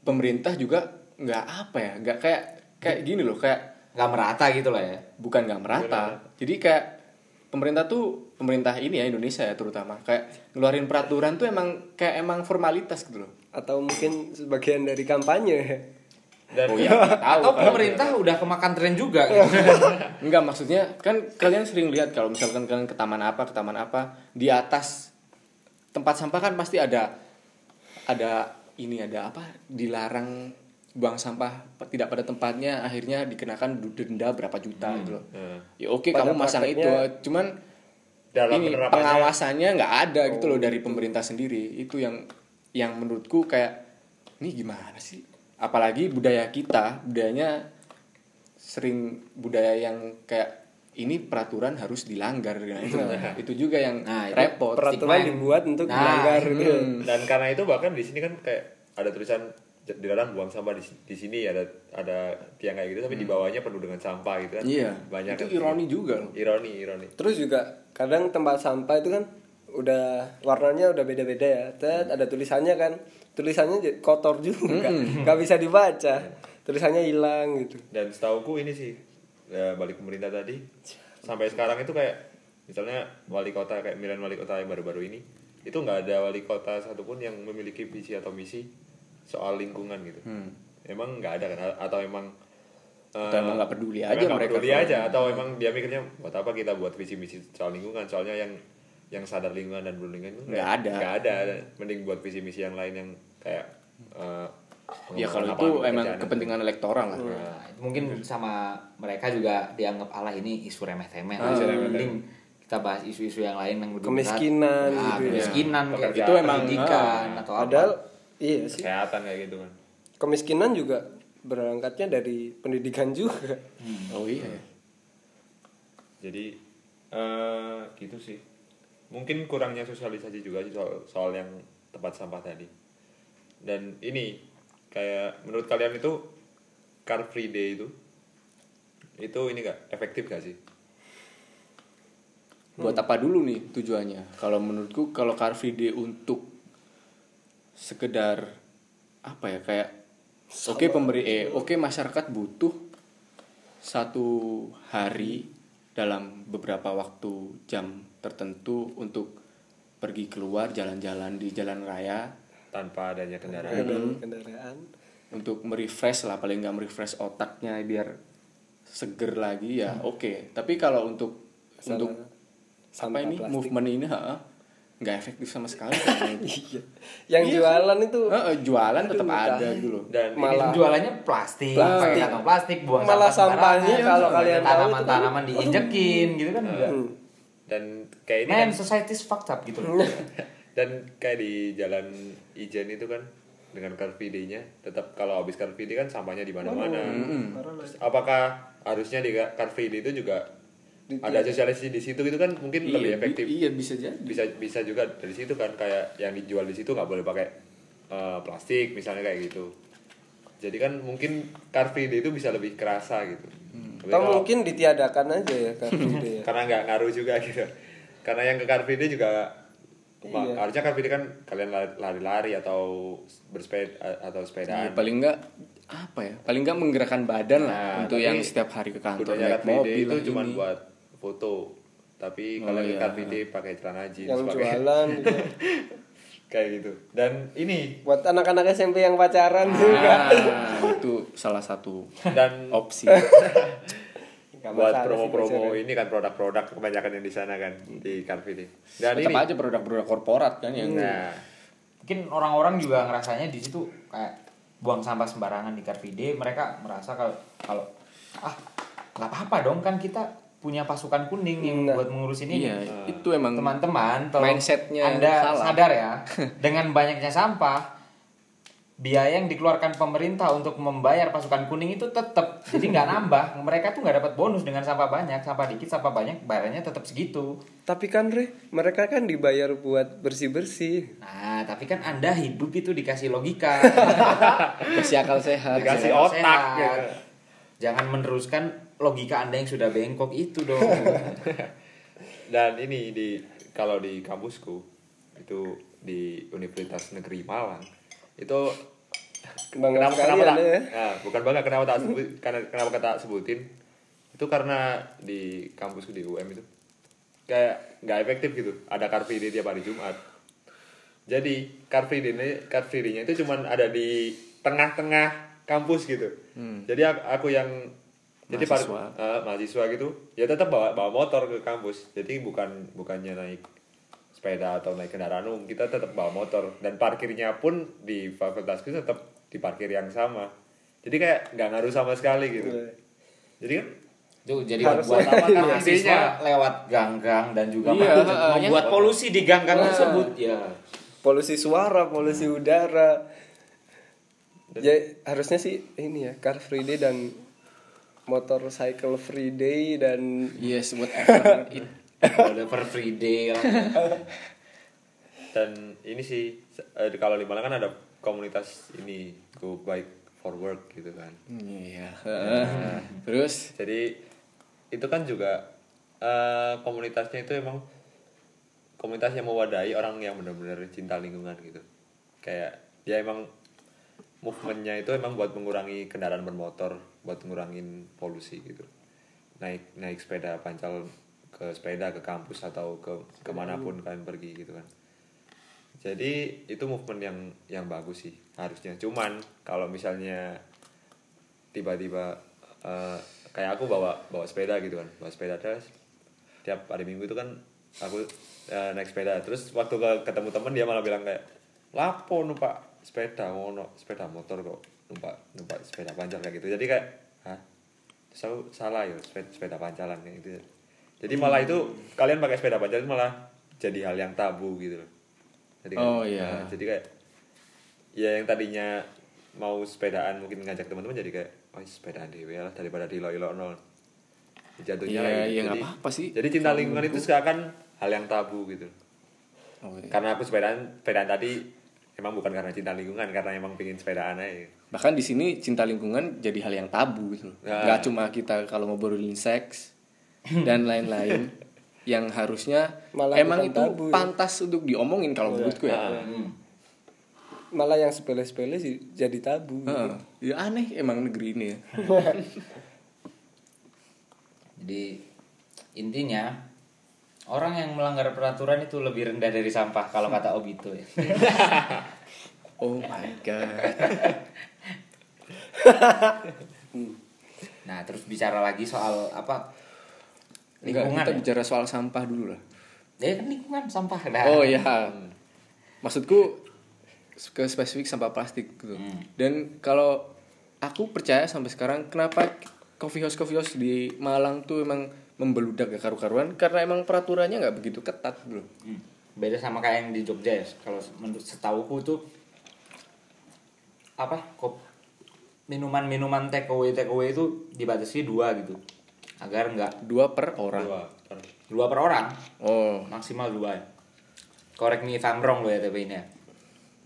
pemerintah juga nggak apa ya nggak kayak kayak gini loh kayak nggak merata gitu lah ya. Bukan nggak merata. Jadi kayak pemerintah tuh pemerintah ini ya Indonesia ya terutama kayak ngeluarin peraturan tuh emang kayak emang formalitas gitu loh. Atau mungkin sebagian dari kampanye. Dan oh nggak tahu. Atau kalau pemerintah udah kemakan tren juga gitu. Enggak maksudnya kan kalian sering lihat kalau misalkan kalian ke taman apa ke taman apa di atas tempat sampah kan pasti ada ada ini ada apa dilarang buang sampah tidak pada tempatnya akhirnya dikenakan denda berapa juta gitu loh. Nah, ya oke Pada kamu masang itu cuman dalam ini penerapannya. pengawasannya nggak ada gitu loh dari pemerintah sendiri. Itu yang yang menurutku kayak ini gimana sih apalagi budaya kita budayanya sering budaya yang kayak ini peraturan harus dilanggar nah, itu itu juga yang Nah, itu repot peraturan Stigma. dibuat untuk Nah, dilanggar gitu. Hmm. dan karena itu bahkan di sini kan kayak ada tulisan dilarang buang sampah di, di sini ada ada tiang kayak gitu tapi di bawahnya penuh dengan sampah gitu kan iya banyak itu kan. ironi juga loh ironi ironi Terus juga kadang tempat sampah itu kan udah warnanya udah beda-beda ya. Tet, ada tulisannya kan. Tulisannya kotor juga. nggak bisa dibaca. Tulisannya hilang gitu. dan setauku ini sih ya, balik pemerintah tadi sampai sekarang itu kayak misalnya wali kota kayak pemilihan wali kota yang baru-baru ini itu nggak ada wali kota satupun yang memiliki visi atau misi soal lingkungan gitu. Emang nggak ada kan? Atau emang Atau eh, emang nggak peduli aja nggak mereka peduli aja. Atau emang dia mikirnya buat apa kita buat visi misi soal lingkungan? Soalnya yang yang sadar lingkungan dan belum lingkungan itu Nggak kayak ada. nggak ada mending buat visi misi yang lain yang kayak eh, ya kalau itu emang kepentingan elektoral lah Nah, itu mungkin sama mereka juga dianggap Allah ini isu remeh-temeh. Lah. isu remeh-temeh. Mending kita bahas isu-isu yang lain yang lebih berat. Kemiskinan Nah, gitu ya. kemiskinan kayak Pekerjaan. itu emang pendidikan ah. atau apa. Padahal iya sih. kesehatan kayak gitu kan Kemiskinan juga berangkatnya dari pendidikan juga. oh iya ya. jadi eh gitu sih mungkin kurangnya sosialisasi juga sih soal soal yang tempat sampah tadi. Dan ini kayak menurut kalian itu car free day itu itu ini gak efektif gak sih? Buat apa dulu nih tujuannya? Kalau menurutku kalau car free day untuk sekedar apa ya kayak oke pemberi eh oke masyarakat butuh satu hari dalam beberapa waktu jam tertentu untuk pergi keluar jalan-jalan di jalan raya tanpa adanya kendaraan Ada kendaraan. untuk merefresh lah paling nggak merefresh otaknya biar seger lagi ya oke tapi kalau untuk Masalah untuk apa ini plastik. movement ini ha, nggak efektif sama sekali kan Iya. Yang jualan itu Heeh, jualan tetap ada tai. dulu dan ini Malah- jualannya plastik, Plastik. pakai kantong plastik, buang Malah sampah sampahnya kalau kalian tahu itu kan- tanaman-tanaman diinjekin gitu kan juga. Hmm. dan kayak ini Man, kan society's fucked up gitu. dan kayak di jalan Ijen itu kan dengan car free day-nya tetap kalau habis car free day kan sampahnya di mana-mana. Terus apakah harusnya di car free day itu juga ada sosialisasi di situ gitu kan mungkin iya, lebih bi- efektif. iya bisa jadi. Bisa bisa juga dari situ kan kayak yang dijual di situ nggak boleh pakai eh, plastik misalnya kayak gitu. Jadi kan mungkin car free day itu bisa lebih kerasa gitu. Tapi atau kalau- mungkin ditiadakan aja ya Car Free Day ya. karena nggak ngaruh juga gitu karena yang ke car free day juga Iya. harusnya car free day kan kalian lari- lari-lari atau bersepeda atau Iya, sepedaan paling nggak apa ya paling nggak menggerakkan badan lah Nah, untuk tapi yang setiap hari ke kantor naik car free day mobil itu lah cuma buat foto. Tapi Oh, kalian ke iya. car free day pakai celana jeans yang pakai jualan juga. kayak gitu. Dan ini. Buat anak-anak SMP yang pacaran juga. Ah, itu salah satu dan opsi Buat promo-promo ini kan produk-produk kebanyakan yang di sana kan di car free day dan tetap ini aja produk-produk korporat kan yang nah Mungkin orang-orang juga ngerasanya di situ kayak buang sampah sembarangan di Car Free Day, mereka merasa kalau kalau ah nggak apa-apa dong kan kita punya pasukan kuning yang Nah. buat mengurusin ini. iya itu emang Teman-teman, Mindsetnya Anda salah. sadar ya, dengan banyaknya sampah, biaya yang dikeluarkan pemerintah untuk membayar pasukan kuning itu tetap jadi nggak nambah. Mereka tuh nggak dapat bonus dengan sampah banyak, sampah dikit, sampah banyak, bayarnya tetap segitu. tapi kan Re mereka kan dibayar buat bersih-bersih Nah, tapi kan Anda hidup itu dikasih logika. kasih akal sehat Dikasih Sehat. otak, gitu. Jangan meneruskan logika Anda yang sudah bengkok itu dong. dan ini di kalau di kampusku itu di Universitas Negeri Malang itu bangga kenapa kenapa tak, ya nah, bukan bangga kenapa tak sebut karena kenapa tak sebutin? Itu karena di kampusku di UM itu. Kayak nggak efektif gitu. Ada car free day tiap hari Jumat. Jadi car free day car free day-nya itu cuman ada di tengah-tengah kampus gitu. Jadi aku, aku yang jadi par- Mahasiswa. eh, mahasiswa gitu ya tetap bawa bawa motor ke kampus. Jadi bukan bukannya naik sepeda atau naik kendaraan umum kita tetap bawa motor. Dan parkirnya pun di fakultasku tetap di parkir yang sama jadi kayak nggak ngaruh sama sekali gitu Iya. jadi kan itu jadi Harus buat apa kan iya. mahasiswa lewat gang-gang dan juga Iya, membuat- heeh. membuat polusi di gang-gang Nah. tersebut ya polusi suara polusi udara ya harusnya sih ini ya car free day dan motorcycle free day dan yes whatever it udah per free day dan ini sih eh, kalau di Malang kan ada komunitas ini go bike for work gitu kan. Iya. Heeh. terus? Jadi itu kan juga eh, komunitasnya itu emang komunitas yang mewadahi orang yang benar-benar cinta lingkungan gitu. Kayak dia emang movementnya itu emang buat mengurangi kendaraan bermotor buat ngurangin polusi gitu. Naik naik sepeda pancal ke sepeda ke kampus atau ke ke mana pun kalian pergi gitu kan jadi itu movement yang yang bagus sih harusnya. Cuman kalau misalnya tiba-tiba eh, kayak aku bawa bawa sepeda gitu kan. Bawa sepeda terus tiap hari minggu itu kan aku eh, naik sepeda. Terus waktu ke, ketemu temen dia malah bilang kayak lapo numpak sepeda? Ngono sepeda motor kok numpak numpak sepeda pancal kayak gitu. Jadi kayak hah? Terus aku salah ya sepeda, sepeda pancalan kayak gitu. Jadi malah itu kalian pakai sepeda itu malah jadi hal yang tabu gitu loh jadi kan, Oh, iya. nah, jadi kayak ya yang tadinya mau sepedaan mungkin ngajak teman-teman jadi kayak oh sepedaan dewe lah daripada di ilo nol jatuhnya Iya, kayak gitu. nggak jadi, sih. jadi cinta lingkungan itu seakan hal yang tabu gitu oh, iya. karena aku sepedaan sepedaan tadi emang bukan karena cinta lingkungan karena emang pengen sepedaan aja bahkan di sini cinta lingkungan jadi hal yang tabu gitu. Nah. nggak cuma kita kalau ngobrolin seks dan lain-lain yang harusnya Malah emang itu tabu ya. pantas untuk diomongin kalau menurutku ya. Hmm. malah yang sepele-sepele sih jadi tabu Heeh. ya aneh emang negeri ini ya jadi intinya orang yang melanggar peraturan itu lebih rendah dari sampah kalau kata Obito ya oh my god nah terus bicara lagi soal apa Enggak, lingkungan kita ya? bicara soal sampah dulu lah ya kan lingkungan sampah nah. oh ya maksudku ke spesifik sampah plastik gitu Hmm. dan kalau aku percaya sampai sekarang kenapa coffee house coffee house di Malang tuh emang membeludak ya karu-karuan karena emang peraturannya nggak begitu ketat bro Hmm. beda sama kayak yang di Jogja ya kalau menurut setauku tuh apa kop minuman-minuman take away take away itu dibatasi dua gitu agar nggak dua per orang. Dua, per- dua per orang. Oh. Maksimal dua. Ya correct me if I'm wrong lo ya tapi ini ya.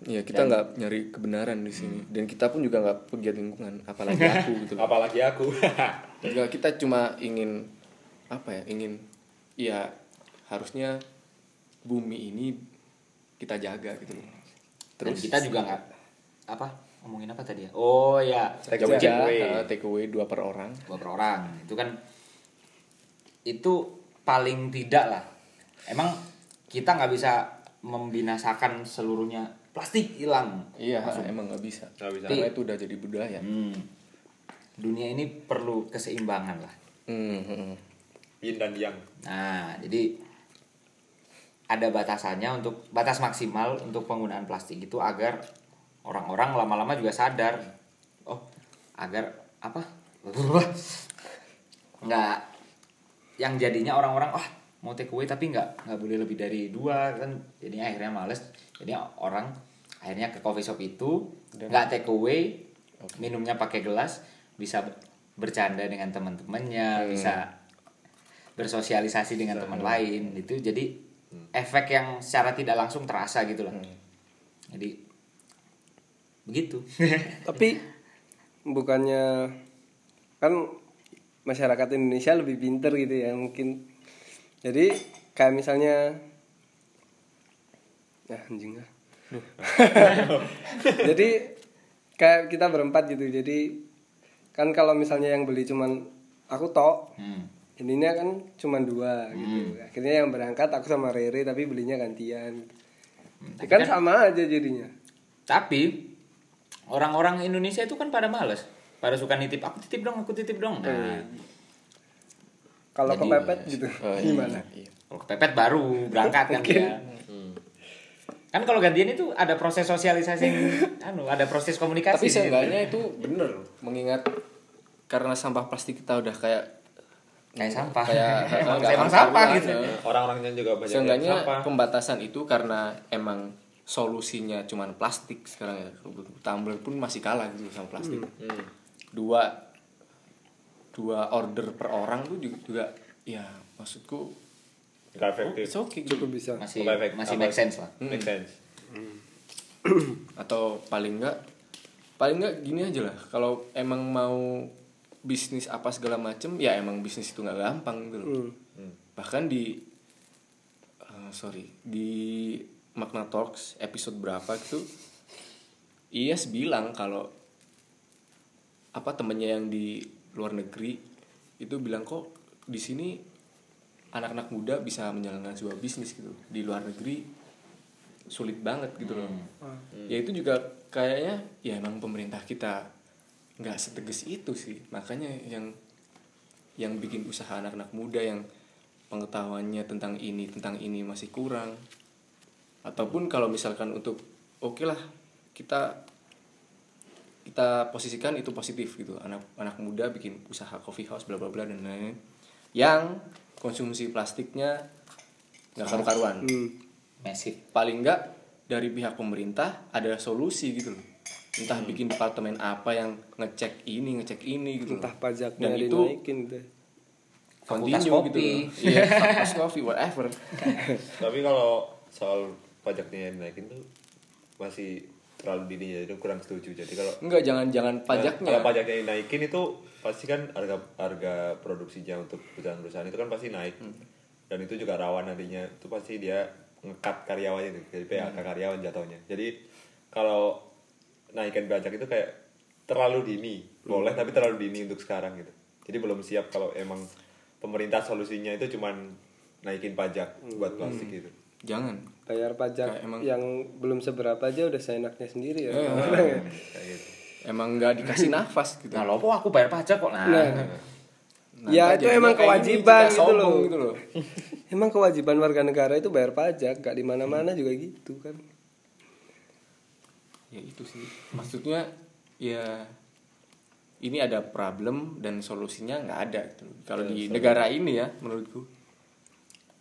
Iya kita nggak nyari kebenaran di sini. Dan kita pun juga nggak pegiat lingkungan apalagi aku gitu. Apalagi aku. Enggak, kita cuma ingin apa ya ingin ya harusnya bumi ini kita jaga gitu terus terus kita juga nggak apa ngomongin apa tadi ya? Oh ya. Take away, jaga take away. uh, take away dua per orang. Dua per orang. Itu kan itu paling tidak lah. Emang kita nggak bisa membinasakan seluruhnya. Plastik hilang. Iya emang nggak bisa. Karena itu udah jadi budaya. Hmm. dunia ini perlu keseimbangan lah. Hmm, hmm. yin dan yang. Nah jadi ada batasannya untuk batas maksimal untuk penggunaan plastik itu agar orang-orang lama-lama juga sadar. Oh agar apa? Nggak yang jadinya orang-orang wah mau take away tapi nggak nggak boleh lebih dari dua kan. Jadinya akhirnya males. Jadi orang akhirnya ke coffee shop itu nggak take away minumnya pakai gelas bisa bercanda dengan teman-temannya bisa bersosialisasi dengan teman lain. Itu jadi efek yang secara tidak langsung terasa gitu loh. Jadi begitu. Tapi bukannya kan masyarakat Indonesia lebih pinter gitu ya mungkin. Jadi kayak misalnya ya anjing ah. jadi kayak kita berempat gitu jadi kan kalau misalnya yang beli cuman aku tok Hmm. ininya kan cuman dua gitu. Akhirnya yang berangkat aku sama Rere tapi belinya gantian. Ya kan sama aja jadinya. Tapi orang-orang Indonesia itu kan pada males pada suka nitip aku titip dong aku titip dong nah kalau Jadi, kepepet gitu Oh, iya. gimana Iya. kalau kepepet baru berangkat kan dia Kan kalau gantian itu ada proses sosialisasi anu, ada proses komunikasi. Tapi seenggaknya itu bener mengingat karena sampah plastik kita udah kayak kayak sampah. kayak emang, nggak emang sampah karuan, gitu. ya. Orang-orangnya juga banyak yang Seenggaknya sampah. pembatasan itu karena emang solusinya cuman plastik sekarang ya. Tumbler pun masih kalah gitu sama plastik. Hmm. Dua dua order per orang tuh juga, juga ya maksudku Nggak oh, efektif. it's okay gitu. cukup bisa Masih masih make sense lah. Make sense. atau paling enggak paling enggak gini aja lah kalau emang mau bisnis apa segala macem ya emang bisnis itu nggak gampang gitu loh Hmm. Hmm. bahkan di eh, sorry di Magna Talks episode berapa itu Iyas bilang kalau apa temennya yang di luar negeri itu bilang kok di sini anak-anak muda bisa menjalankan sebuah bisnis gitu? Di luar negeri sulit banget gitu loh. Ya itu juga kayaknya ya emang pemerintah kita nggak setegas itu sih. Makanya yang yang bikin usaha anak-anak muda yang pengetahuannya tentang ini tentang ini masih kurang. Ataupun kalau misalkan untuk oke lah kita kita posisikan itu positif gitu anak anak muda bikin usaha coffee house bla bla bla dan lain-lain yang konsumsi plastiknya nggak karu-karuan Hmm. Paling enggak dari pihak pemerintah ada solusi gitu loh entah bikin departemen apa yang ngecek ini ngecek ini gitu loh. entah pajaknya dan itu dinaikin deh Fakultas continue kopi. gitu loh. iya fakultas kopi whatever Tapi kalau soal pajaknya yang dinaikin tuh masih terlalu dini jadi kurang setuju. Jadi kalau enggak jangan jangan pajaknya kalau pajaknya dinaikin itu pasti kan harga harga produksinya untuk perusahaan-perusahaan itu kan pasti naik. Hmm. Dan itu juga rawan nantinya. Itu pasti dia ngekat karyawannya itu, jadi PHK Hmm. karyawan jatuhnya. Jadi kalau naikin pajak itu kayak terlalu dini. Boleh Hmm. tapi terlalu dini untuk sekarang gitu. Jadi belum siap kalau emang pemerintah solusinya itu cuman naikin pajak buat plastik Hmm. gitu. jangan bayar pajak Kayak emang- yang belum seberapa aja udah seenaknya sendiri ya. Orang ya. Kayak gitu. emang nggak dikasih nafas gitu Nah, lopo aku bayar pajak kok. Nah. Nah, Nah, Ya, itu emang kewajiban gitu loh. gitu loh emang kewajiban warga negara itu bayar pajak gak di mana mana juga gitu kan ya itu sih maksudnya ya ini ada problem dan solusinya nggak ada gitu. kalau di negara ini ya menurutku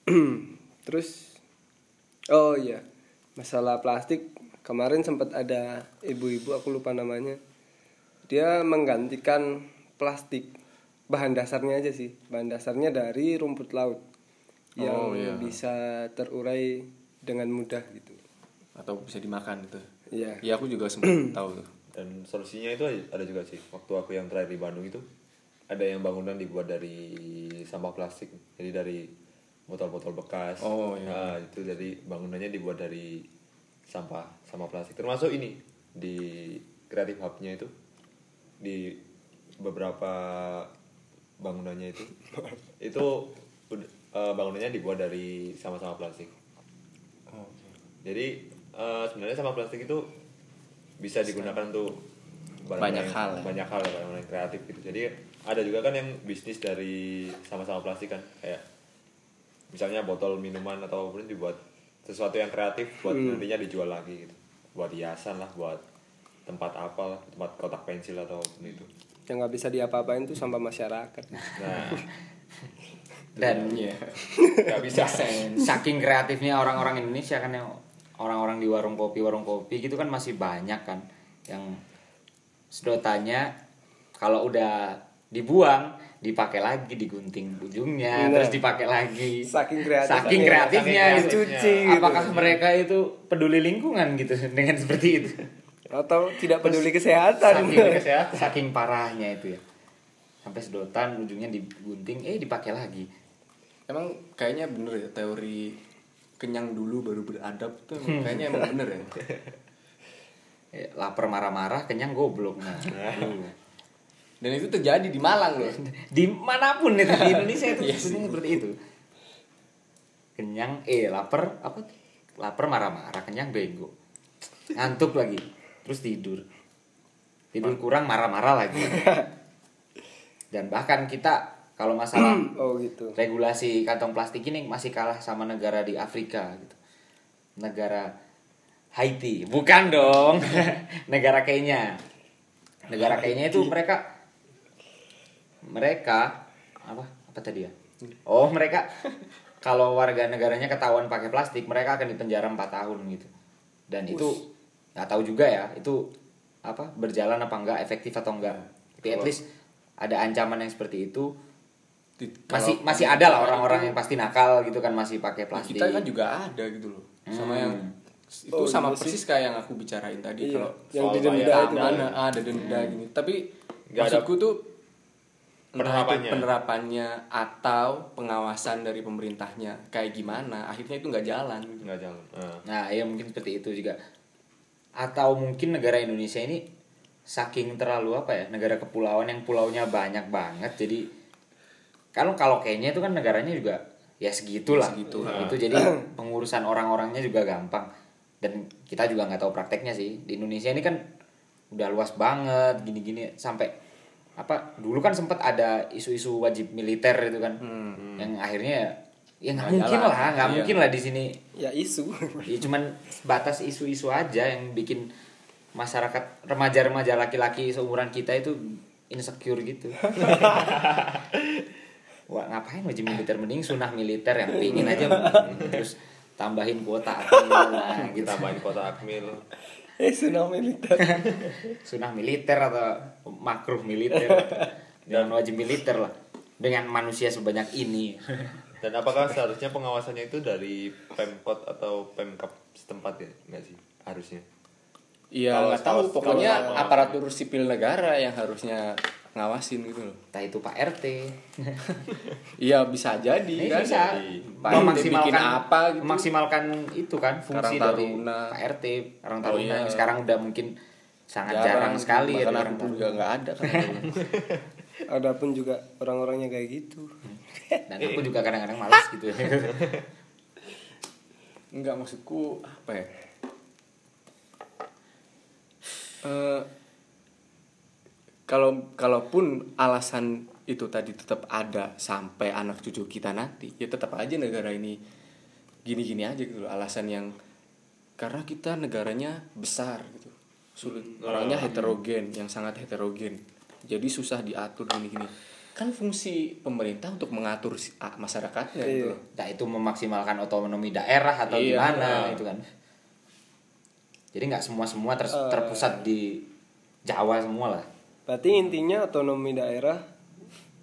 terus oh iya masalah plastik kemarin sempat ada ibu-ibu aku lupa namanya dia menggantikan plastik bahan dasarnya aja sih bahan dasarnya dari rumput laut yang Oh, iya. bisa terurai dengan mudah gitu atau bisa dimakan gitu Iya. ya aku juga sempat tahu tuh Dan solusinya itu ada juga sih. Waktu aku yang terakhir di Bandung itu ada yang bangunan dibuat dari sampah plastik. Jadi dari botol-botol bekas. Oh, iya. Nah, itu jadi bangunannya dibuat dari sampah sampah plastik. Termasuk ini di Creative Hub-nya itu di beberapa bangunannya itu itu eh, bangunannya dibuat dari sama-sama plastik. Jadi eh, sebenarnya sampah plastik itu bisa digunakan untuk Banyak yang- hal ya. banyak hal ya barang-barang yang kreatif gitu. Jadi ada juga kan yang bisnis dari sama-sama plastik kan kayak misalnya botol minuman atau apa pun dibuat sesuatu yang kreatif buat nantinya dijual lagi gitu. Buat hiasan lah, buat tempat apa lah, tempat kotak pensil atau apa pun itu. yang nggak bisa diapa-apain tuh sampah masyarakat Nah, Dan Iya. nggak bisa. saking kreatifnya orang-orang Indonesia kan yang orang-orang di warung kopi warung kopi gitu kan masih banyak kan yang sedotannya kalau udah dibuang dipakai lagi digunting ujungnya Nah. terus dipakai lagi Saking kreatifnya. saking kreatifnya Saking gitu. kreatifnya. Dicuci apakah mereka itu peduli lingkungan gitu dengan seperti itu atau tidak peduli kesehatan saking, saking parahnya itu ya sampai sedotan ujungnya digunting eh dipakai lagi emang kayaknya bener ya teori kenyang dulu baru beradab tuh emang kayaknya emang bener ya Eh, lapar marah-marah kenyang goblok nah Aduh. Dan itu terjadi di Malang loh. Di mana pun itu di Indonesia itu Iya sebenarnya seperti itu. Kenyang eh lapar apa? Lapar marah-marah kenyang bego. Ngantuk lagi terus tidur. Tidur kurang marah-marah lagi. Dan bahkan kita kalau masalah oh gitu. regulasi kantong plastik ini masih kalah sama negara di Afrika gitu. Negara Haiti. Bukan dong. negara Kenya. Negara Kenya itu mereka mereka apa apa tadi ya? Oh, mereka kalau warga negaranya ketahuan pakai plastik, mereka akan dipenjara 4 tahun gitu. Dan itu nggak tahu juga ya, itu apa berjalan apa enggak, efektif atau enggak. Tapi at least ada ancaman yang seperti itu Di- masih kalau- masih ada lah orang-orang yang pasti nakal gitu kan masih pakai plastik. kita kan juga ada gitu loh sama Hmm. yang itu Oh, sama iya sih. persis kayak yang aku bicarain tadi Iya, kalau yang soal didenda bayar itu dana, kan. ah, ada denda gini tapi ada maksudku tuh entah itu penerapannya. penerapannya atau pengawasan dari pemerintahnya kayak gimana akhirnya itu nggak jalan gitu. nggak jalan Ah. Nah, ya mungkin seperti itu juga. Atau mungkin negara Indonesia ini saking terlalu apa ya, negara kepulauan yang pulaunya banyak banget. Jadi kalau kalau Kenya itu kan negaranya juga ya segitulah. Segitu, Itu jadi pengurusan orang-orangnya juga gampang. Dan kita juga nggak tahu prakteknya sih. Di Indonesia ini kan udah luas banget gini-gini sampai apa dulu kan sempat ada isu-isu wajib militer itu kan yang akhirnya ya ya nggak mungkin jalan. lah nggak Iya. mungkin lah di sini ya isu Ya cuman batas isu-isu aja yang bikin masyarakat remaja-remaja laki-laki seumuran kita itu insecure gitu. Wah ngapain wajib militer mending sunah militer yang pingin aja terus tambahin kuota akmil nah, gitu. tambahin kota akmil eh sunah militer. Sunah militer atau makruh militer. Jangan wajib militer lah. Dengan manusia sebanyak ini. Dan apakah seharusnya pengawasannya itu dari pemkot atau pemkap setempat ya? Nggak sih? Harusnya. Iya Kalau- nggak tahu. pokoknya kalau- aparatur sipil negara yang harusnya ngawasin gitu loh entah itu Pak RT iya bisa jadi Ini kan bisa Pak RT memaksimalkan bikin apa gitu memaksimalkan itu kan fungsi Karang dari Taruna. Pak RT Karang Oh, Taruna iya. yang sekarang udah mungkin sangat jarang, sekali ya Karang Taruna. juga nggak ada kan ada pun juga orang-orangnya kayak gitu dan aku juga kadang-kadang malas gitu Enggak maksudku apa ya? Eh, kalau kalaupun alasan itu tadi tetap ada sampai anak cucu kita nanti, ya tetap aja negara ini gini-gini aja gitu loh. Alasan yang karena kita negaranya besar gitu. Sulit orangnya heterogen, yang sangat heterogen. Jadi susah diatur gini-gini. Kan fungsi pemerintah untuk mengatur si- ah, masyarakatnya gitu loh. nah itu memaksimalkan otonomi daerah atau Iya, gimana nah. itu kan jadi nggak semua semua ter- Eh. terpusat di Jawa semua lah berarti intinya otonomi daerah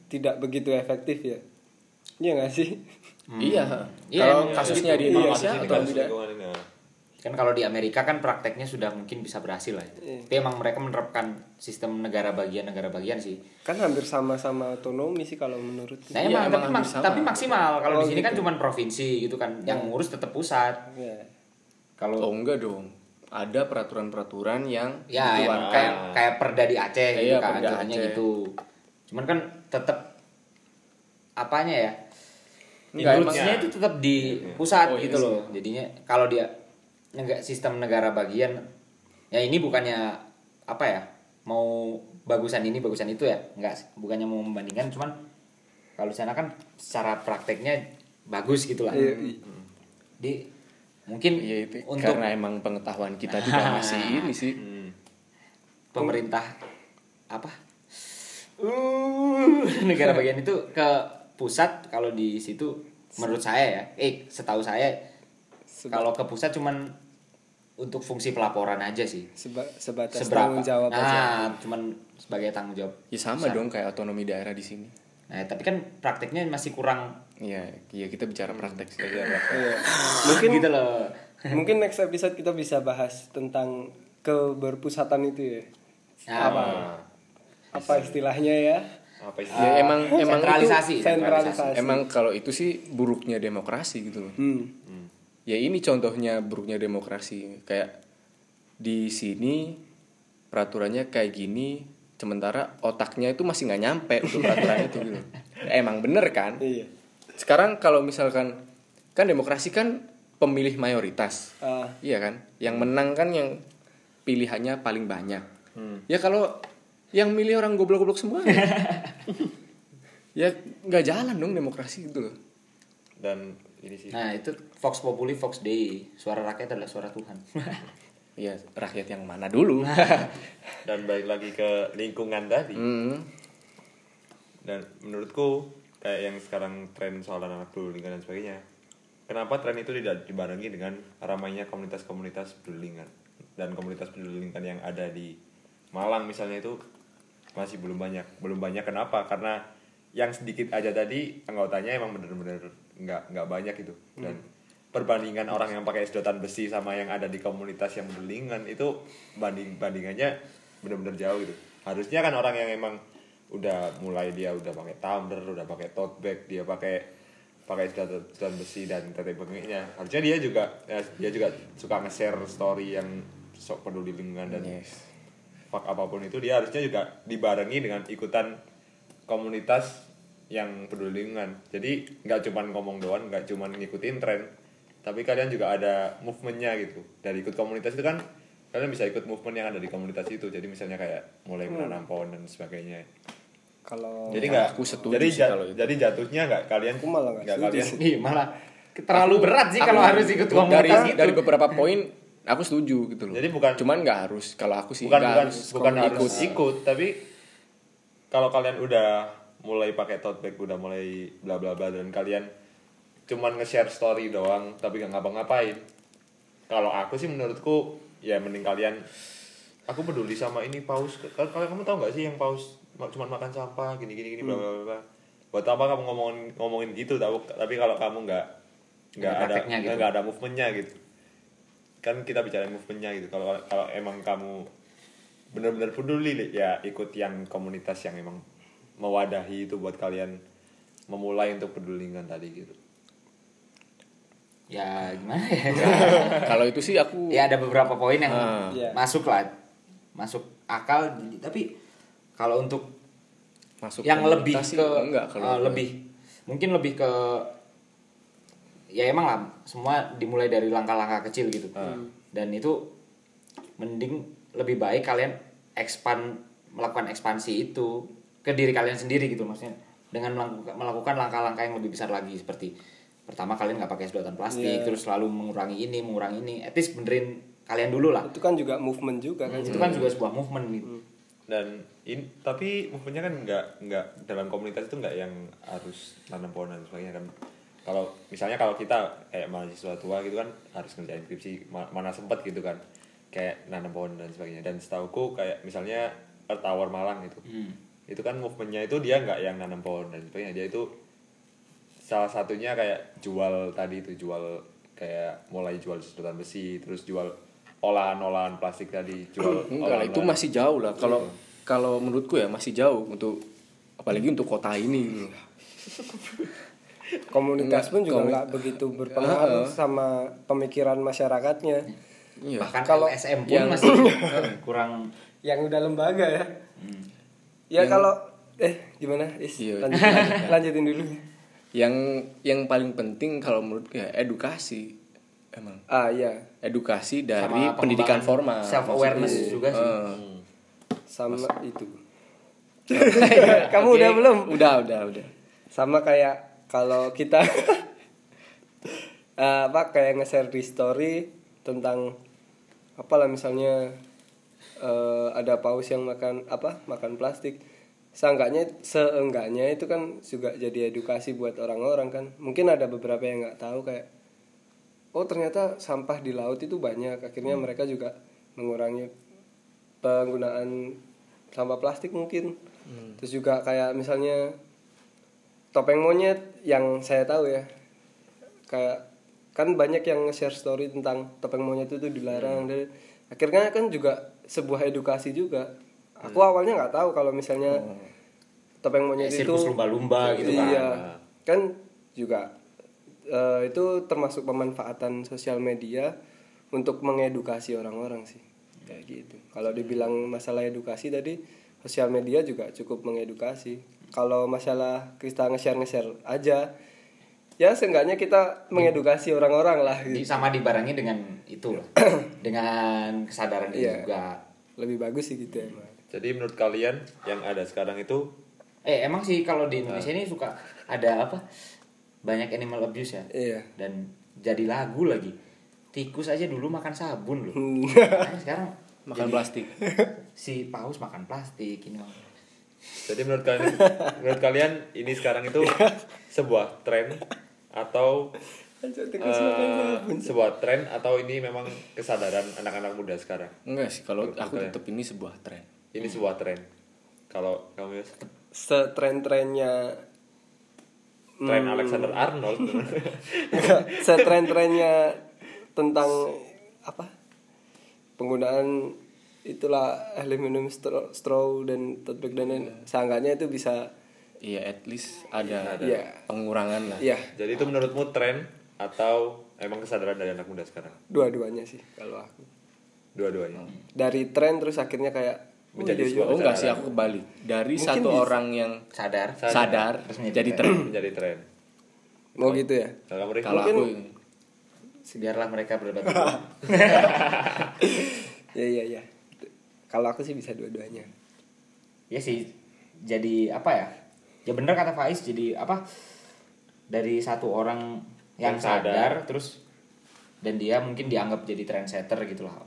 tidak begitu efektif ya iya nggak sih Iya. Iya, Kalau iya, kasusnya di iya. Indonesia Ini atau tidak? kan kalau di Amerika kan prakteknya sudah mungkin bisa berhasil lah itu. Iya. tapi emang mereka menerapkan sistem negara bagian negara bagian sih kan hampir sama-sama otonomi sih kalau menurut Nah, Iya, emang, emang tapi, mak- sama. tapi maksimal kalau Oh, di sini kan gitu. cuma provinsi gitu kan yang ngurus tetap pusat ya. kalau Oh enggak dong. Ada peraturan-peraturan yang ya yang dikeluarkan. kayak kayak perda di Aceh gitu Iya, kan perda Aceh. gitu cuman kan tetap apanya ya Enggak, emang- itu tetap di pusat Oh, iya gitu sih. loh jadinya kalau dia nggak sistem negara bagian ya ini bukannya apa ya mau bagusan ini bagusan itu ya nggak sih. bukannya mau membandingkan cuman kalau di sana kan secara prakteknya bagus gitu lah Iya, di mungkin Iya itu untuk karena emang pengetahuan kita juga masih ini sih. Hmm. pemerintah apa uh, negara bagian itu ke pusat kalau di situ menurut saya ya eh setahu saya kalau ke pusat cuman untuk fungsi pelaporan aja sih seba- sebatas seberapa tanggung jawab aja nah cuman sebagai tanggung jawab Ya sama Pusat. dong kayak otonomi daerah di sini. nah tapi kan prakteknya masih kurang Iya, iya kita bicara praktek sih. Iya. mungkin gitu loh mungkin next episode kita bisa bahas tentang keberpusatan itu ya Nah, apa apa istilahnya ya apa sih Ya emang emang itu sentralisasi sentralisasi. emang kalau itu sih buruknya demokrasi gitu loh. hmm. Ya ini contohnya buruknya demokrasi. Kayak di sini peraturannya kayak gini, sementara otaknya itu masih nggak nyampe untuk peraturan itu gitu. Emang bener kan? iya Sekarang kalau misalkan kan demokrasi kan pemilih mayoritas. Ah, Iya kan? Yang menang kan yang pilihannya paling banyak. Hmm. Ya kalau yang milih orang goblok-goblok semua. ya nggak jalan dong demokrasi gitu loh. dan ini sih nah itu Vox Populi Vox Dei suara rakyat adalah suara Tuhan ya rakyat yang mana dulu dan balik lagi ke lingkungan tadi Hmm. dan menurutku kayak yang sekarang tren soal anak peduli lingkungan dan sebagainya. Kenapa tren itu tidak dibarengi dengan ramainya komunitas-komunitas peduli lingkungan dan komunitas peduli lingkungan yang ada di Malang misalnya itu masih belum banyak. Belum banyak kenapa? Karena yang sedikit aja tadi anggotanya emang bener-bener nggak nggak banyak itu dan perbandingan orang yang pakai sedotan besi sama yang ada di komunitas yang lingkungan itu banding bandingannya bener-bener jauh gitu. Harusnya kan orang yang emang udah mulai dia udah pakai tumbler udah pakai tote bag dia pakai pakai sedotan, besi dan tete bengeknya harusnya dia juga ya, dia juga suka nge-share story yang sok peduli lingkungan dan Yes. fuck apa pun itu dia harusnya juga dibarengi dengan ikutan komunitas yang peduli lingkungan. Jadi nggak cuman ngomong doang nggak cuman ngikutin tren tapi kalian juga ada movementnya gitu. Dari ikut komunitas itu kan kalian bisa ikut movement yang ada di komunitas itu. Jadi misalnya kayak mulai menanam pohon dan sebagainya kalau jadi nggak aku setuju jadi sih kalau itu. jadi jatuhnya nggak kalian Aku malah nggak kalian sih. Ih, malah terlalu berat sih kalau harus ikut dari komunitas itu. dari beberapa poin aku setuju gitu loh Jadi bukan- cuman nggak harus kalau aku sih bukan nggak bukan harus bukan ikut. harus ikut tapi kalau kalian udah mulai pakai tote bag udah mulai bla bla bla dan kalian cuman nge-share story doang tapi gak ngapa-ngapain kalau aku sih menurutku ya mending kalian aku peduli sama ini paus Kal- kalian kamu tahu nggak sih yang paus ma- cuman makan sampah gini gini gini bla bla bla, bla buat apa kamu ngomongin ngomongin gitu tahu tapi kalau kamu nggak nggak Ada gitu. nggak ada movementnya gitu kan kita bicara movementnya gitu kalau kalau emang kamu benar-benar peduli Li, ya ikut yang komunitas yang emang mewadahi itu buat kalian memulai untuk peduli lingkungan tadi gitu Ya gimana ya? kalau itu sih aku ya ada beberapa poin yang. Iya. masuk lah, masuk akal. Tapi kalau untuk masuk yang lebih ke enggak kalau eh, lebih mungkin lebih ke ya emang lah semua dimulai dari langkah-langkah kecil gitu. Dan itu mending lebih baik kalian expand melakukan ekspansi itu ke diri kalian sendiri gitu maksudnya. Dengan melakukan, langkah-langkah yang lebih besar lagi seperti pertama kalian nggak pakai sedotan plastik Iya. terus selalu mengurangi ini mengurangi ini. Etis benerin kalian dulu lah. Itu kan juga movement juga kan itu kan juga sebuah movement gitu. Dan in, tapi movementnya kan nggak nggak dalam komunitas itu nggak yang harus nanam pohon dan sebagainya kan. Kalau misalnya kalau kita kayak mahasiswa tua gitu kan harus ngerjain skripsi ma- mana sempat gitu kan. Kayak nanam pohon dan sebagainya. Dan setauku kayak misalnya Earth Hour Malang itu Hmm. itu kan movementnya itu dia nggak yang nanam pohon dan sebagainya. Dia itu salah satunya kayak jual tadi itu jual kayak mulai jual sedotan besi terus jual olahan-olahan plastik tadi jual enggak lah itu masih jauh lah. Kalau kalau menurutku ya masih jauh untuk apalagi untuk kota ini. Komunitas pun juga nggak begitu berpengaruh sama pemikiran masyarakatnya. Iya. bahkan Kalau LSM pun yang- masih kurang yang udah lembaga ya? Ya kalau eh gimana? Is, Iya. lanjut, lanjut- lanjutin dulu. Yang yang paling penting kalau menurutku ya edukasi. Emang. Ah iya. Edukasi sama dari pendidikan formal self awareness Maksudnya, juga sih. Eh, sama itu. Kamu oke. udah belum? Udah udah udah. Sama kayak kalau kita eh, apa kayak nge-share di story tentang apalah misalnya eh, ada paus yang makan apa makan plastik. Seenggaknya seenggaknya itu kan juga jadi edukasi buat orang-orang kan. Mungkin ada beberapa yang nggak tahu kayak oh ternyata sampah di laut itu banyak. Akhirnya mereka juga mengurangi penggunaan sampah plastik mungkin. Terus juga kayak misalnya topeng monyet yang saya tahu ya. Kayak kan banyak yang share story tentang topeng monyet itu dilarang. Dan akhirnya kan juga sebuah edukasi juga. Aku awalnya nggak tahu kalau misalnya topeng monyet itu lumba-lumba gitu kan. iya. Kan juga eh, itu termasuk pemanfaatan sosial media untuk mengedukasi orang-orang sih kayak gitu. Kalau dibilang masalah edukasi tadi sosial media juga cukup mengedukasi. Kalau masalah kita nge-share nge-share aja ya seenggaknya kita mengedukasi orang-orang lah Di- gitu. sama dibarengi dengan itu loh. Dengan kesadaran diri Iya. juga. Lebih bagus sih gitu emang. Jadi menurut kalian yang ada sekarang itu? Eh emang sih kalau di Indonesia ini suka ada apa? Banyak animal abuse ya? Iya. Dan jadi lagu lagi tikus aja dulu makan sabun loh. Hmm. Makanya sekarang makan jadi plastik Si paus makan plastik ini. Jadi menurut kalian menurut kalian ini sekarang itu sebuah tren atau Tikus makan sabun. sebuah tren atau ini memang kesadaran anak-anak muda sekarang? enggak sih kalau aku tetap ini sebuah tren Ini sebuah tren. Kalau kamu Yus? Setren-trennya tren Hmm. Alexander Arnold. setren-trennya tentang apa penggunaan itulah aluminium straw, straw dan tote bag dan lain seenggaknya itu bisa iya at least ada, Iya. pengurangan lah ya Jadi itu menurutmu tren atau emang kesadaran dari anak muda sekarang? dua-duanya sih kalau aku Dua-duanya. dari tren terus akhirnya kayak Menjadi oh, iya, sebuah iya. oh enggak sih aku kebalik dari Mungkin satu bisa. orang yang Sadar. Sadar. sadar Terus menjadi jadi tren. Menjadi tren. mau gitu ya Kalau aku Biarlah mereka berdebat. dulu. ya iya iya kalau aku sih bisa dua-duanya ya sih jadi apa ya ya bener kata Faiz jadi apa dari satu orang yang Yang sadar. sadar, terus dan dia mungkin dianggap jadi trendsetter gitu lah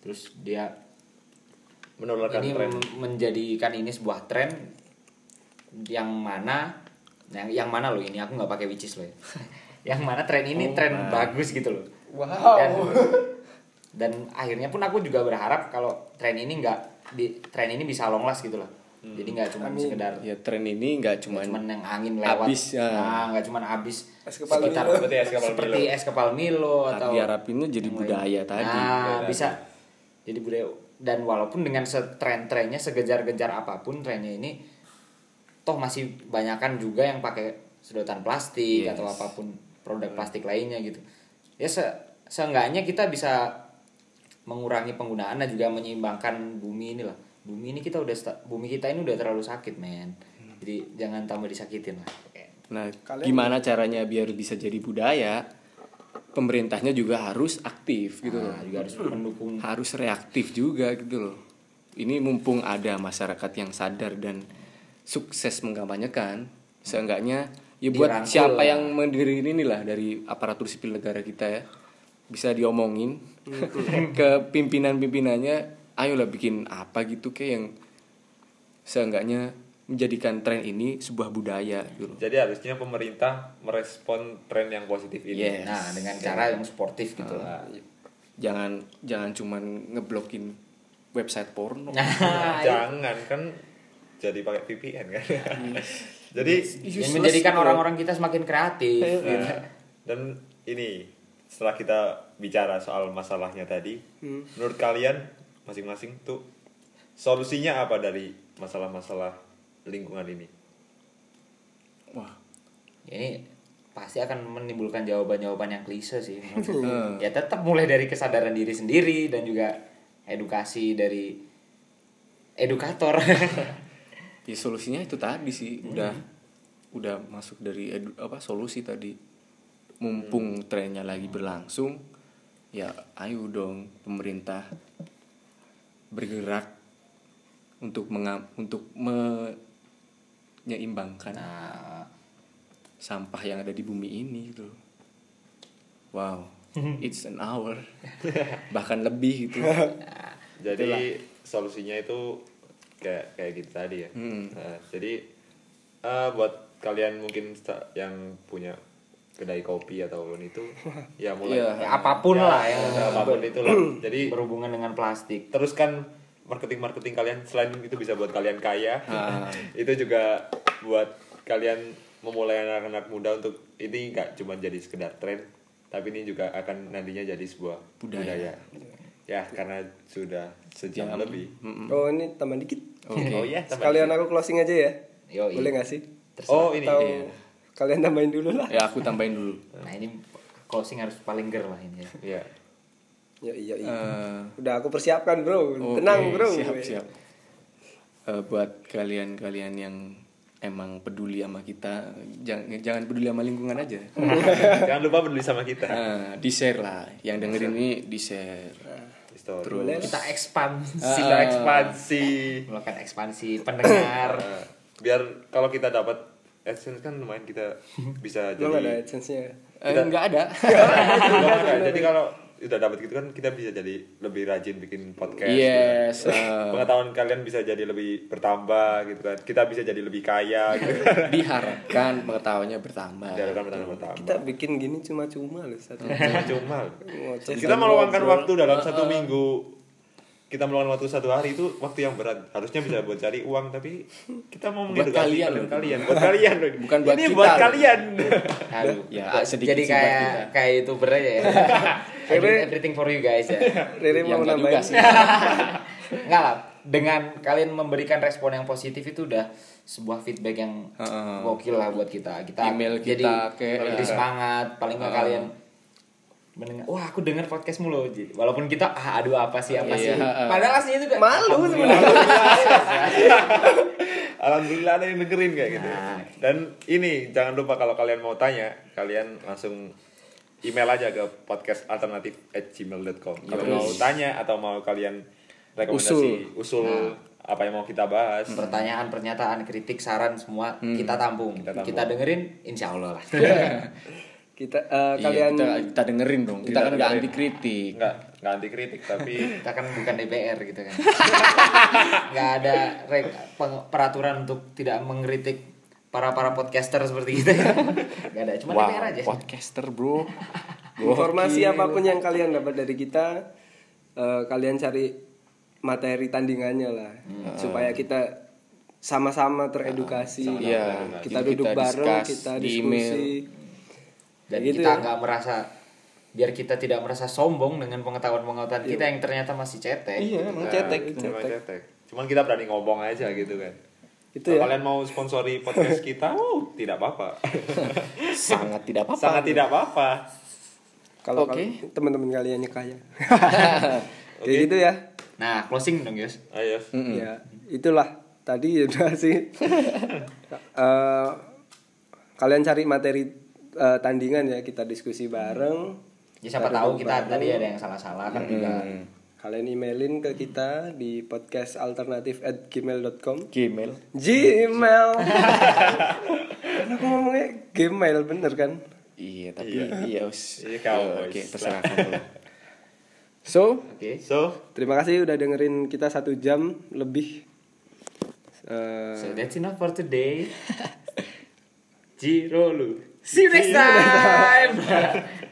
terus dia Menularkan ini tren. menjadikan ini sebuah tren yang mana yang yang mana loh ini aku nggak pakai which is loh ya. yang mana tren ini Oh, tren nah. bagus gitu loh. Wow. Dan, dan akhirnya pun aku juga berharap kalau tren ini nggak di tren ini bisa long last gitu loh. Jadi nggak cuma sekedar ya tren ini nggak cuma cuman yang angin lewat. Habis, ya. nah nggak cuma habis. Es kepal sekitar Milo. Seperti es kepal seperti Milo. es kepal Milo atau diharapinnya jadi budaya tadi. Nah Budaya bisa. Jadi budaya. Dan walaupun dengan setren-trennya segejar-gejar apa pun trennya ini toh masih banyakan juga yang pakai sedotan plastik Yes. atau apa pun produk plastik lainnya gitu. Ya se seenggaknya kita bisa mengurangi penggunaan dan juga menyeimbangkan bumi ini lah bumi ini kita udah bumi kita ini udah terlalu sakit men. Jadi jangan tambah disakitin lah. Nah Kalian- gimana caranya biar bisa jadi budaya pemerintahnya juga harus aktif gitu loh. Nah, juga harus mendukung. Harus reaktif juga gitu loh. Ini mumpung ada masyarakat yang sadar dan sukses mengkampanyekan seenggaknya ya buat Dirangkul siapa lah. yang mendiri ini lah dari aparatur sipil negara kita ya bisa diomongin ke pimpinan-pimpinannya ayolah bikin apa gitu kayak yang seenggaknya menjadikan tren ini sebuah budaya gitu loh. Jadi harusnya pemerintah merespon tren yang positif ini. Yes. nah dengan cara yang sportif gitu lah jangan jangan cuman ngeblokin website porno nah Jangan kan jadi pakai VPN kan. Jadi yang menjadikan orang-orang kita semakin kreatif gitu. nah, dan ini setelah kita bicara soal masalahnya tadi, Hmm. menurut kalian masing-masing tuh solusinya apa dari masalah-masalah lingkungan ini? wah ini pasti akan menimbulkan jawaban-jawaban yang klise sih ya tetap mulai dari kesadaran diri sendiri dan juga edukasi dari edukator ya solusinya itu tadi sih udah udah masuk dari edu, apa solusi tadi. Mumpung trennya lagi berlangsung ya ayo dong pemerintah bergerak untuk mengam untuk menyeimbangkan nah. sampah yang ada di bumi ini gitu wow it's an hour. Bahkan lebih gitu. Jadi solusinya itu kayak kayak gitu tadi ya. Hmm. Nah, jadi eh, buat kalian mungkin yang punya kedai kopi ataupun itu ya mulai Iya. Ya, apa pun lah ya. apa pun itu lah. Jadi berhubungan dengan plastik teruskan marketing marketing kalian selain itu bisa buat kalian kaya Ah. itu juga buat kalian memulai anak-anak muda untuk ini nggak cuma jadi sekedar tren tapi ini juga akan nantinya jadi sebuah Budaya. budaya, ya karena sudah sejam Jam. lebih Mm-mm. oh ini tambah dikit Oke. oh iya tambah sekalian aku closing aja ya Yoi. boleh gak sih oh ini atau iya. kalian tambahin dulu lah ya aku tambahin dulu nah ini closing harus paling ger lah ini ya. Iya. ya iya iya Eh, udah aku persiapkan bro Oke, tenang bro Siap, siap. Eh, buat kalian-kalian yang emang peduli sama kita, jangan jangan peduli sama lingkungan aja. jangan lupa peduli sama kita Eh, di share lah. Yang dengerin ini di share. Story. Boleh. kita ekspansi kita ekspansi melakukan ekspansi pendengar Nah, biar kalau kita dapat AdSense kan lumayan kita bisa belum ada jadi adsense nya Eh, nggak ada. Belum ada. jadi kalau udah dapat gitu kan kita bisa jadi lebih rajin bikin podcast Yes, gitu kan. uh. pengetahuan kalian bisa jadi lebih bertambah gitu kan. Kita bisa jadi lebih kaya gitu kan. Diharapkan pengetahuannya bertambah. Diharapkan bertambah bertambah. Kita bikin gini cuma-cuma loh satu. cuma. Ngoceh. kita meluangkan waktu dalam satu minggu. Kita meluangkan waktu satu hari itu waktu yang berat. Harusnya bisa buat cari uang tapi kita mau Buat mengedukasi kalian kalian loh. kalian. Buat kalian loh. Bukan buat ini kita buat kalian. Aduh, Ya, buat- sedikit jadi kayak kayak youtuber aja ya. I do everything for you guys ya. Riri mau juga nambahin. sih. Enggak lah, dengan kalian memberikan respon yang positif itu udah sebuah feedback yang Heeh. gokil lah buat kita. Kita Email jadi kita ke- jadi ya. semangat, paling nggak Heeh. kalian mendengar wah aku dengar podcast mulu Ji. walaupun kita ah aduh apa sih apa sih Iya, heeh. padahal aslinya juga Malu alhamdulillah ada yang dengerin kayak gitu Nah. dan ini jangan lupa kalau kalian mau tanya kalian langsung email aja ke podcast alternatif at gmail.com kalau Yes. mau tanya atau mau kalian rekomendasi usul, Nah. apa yang mau kita bahas. Pertanyaan pernyataan kritik saran semua kita tampung. Kita tampung. kita dengerin insya Allah lah. Kita eh, Iya, kalian kita, kita dengerin dong. Kita, Kita kan nggak anti kritik nggak nggak anti kritik tapi kita kan bukan DPR gitu kan. Nggak ada re- peraturan untuk tidak mengkritik para para podcaster seperti kita ya. Nggak ada cuma wow DPR aja. podcaster bro. Informasi apa pun yang kalian dapat dari kita eh, kalian cari materi tandingannya lah. Supaya kita sama-sama teredukasi. Iya, kita jadi duduk kita bareng kita di diskusi. email. dan Gitu. kita ya. nggak merasa biar kita tidak merasa sombong dengan pengetahuan-pengetahuan kita yang ternyata masih cetek. Iya emang Nah, cetek. Memang cetek. cuman kita berani ngomong aja gitu kan itu kalau ya? Kalian mau sponsori podcast kita? Oh tidak apa-apa. Sangat tidak apa-apa. Sangat tidak apa-apa. Kalau Oke. kalau teman-teman kalian kaya. Kayak Oke. gitu ya. Nah closing dong Yos. Ayo ya itulah. Tadi udah sih. Eh, kalian cari materi eh, tandingan ya kita diskusi bareng. Ya siapa tahu kita bareng. tadi ada yang salah-salah kan juga kalian emailin ke kita di podcast alternatif at gmail.com Gmail. Gmail. Kan aku ngomongnya Gmail bener kan? Iya tapi iya. us. Iya, kau, oke boys. terserah kamu. So oke. So? Terima kasih udah dengerin kita satu jam lebih. Eh, so that's enough for today. Jiro lu. See you next time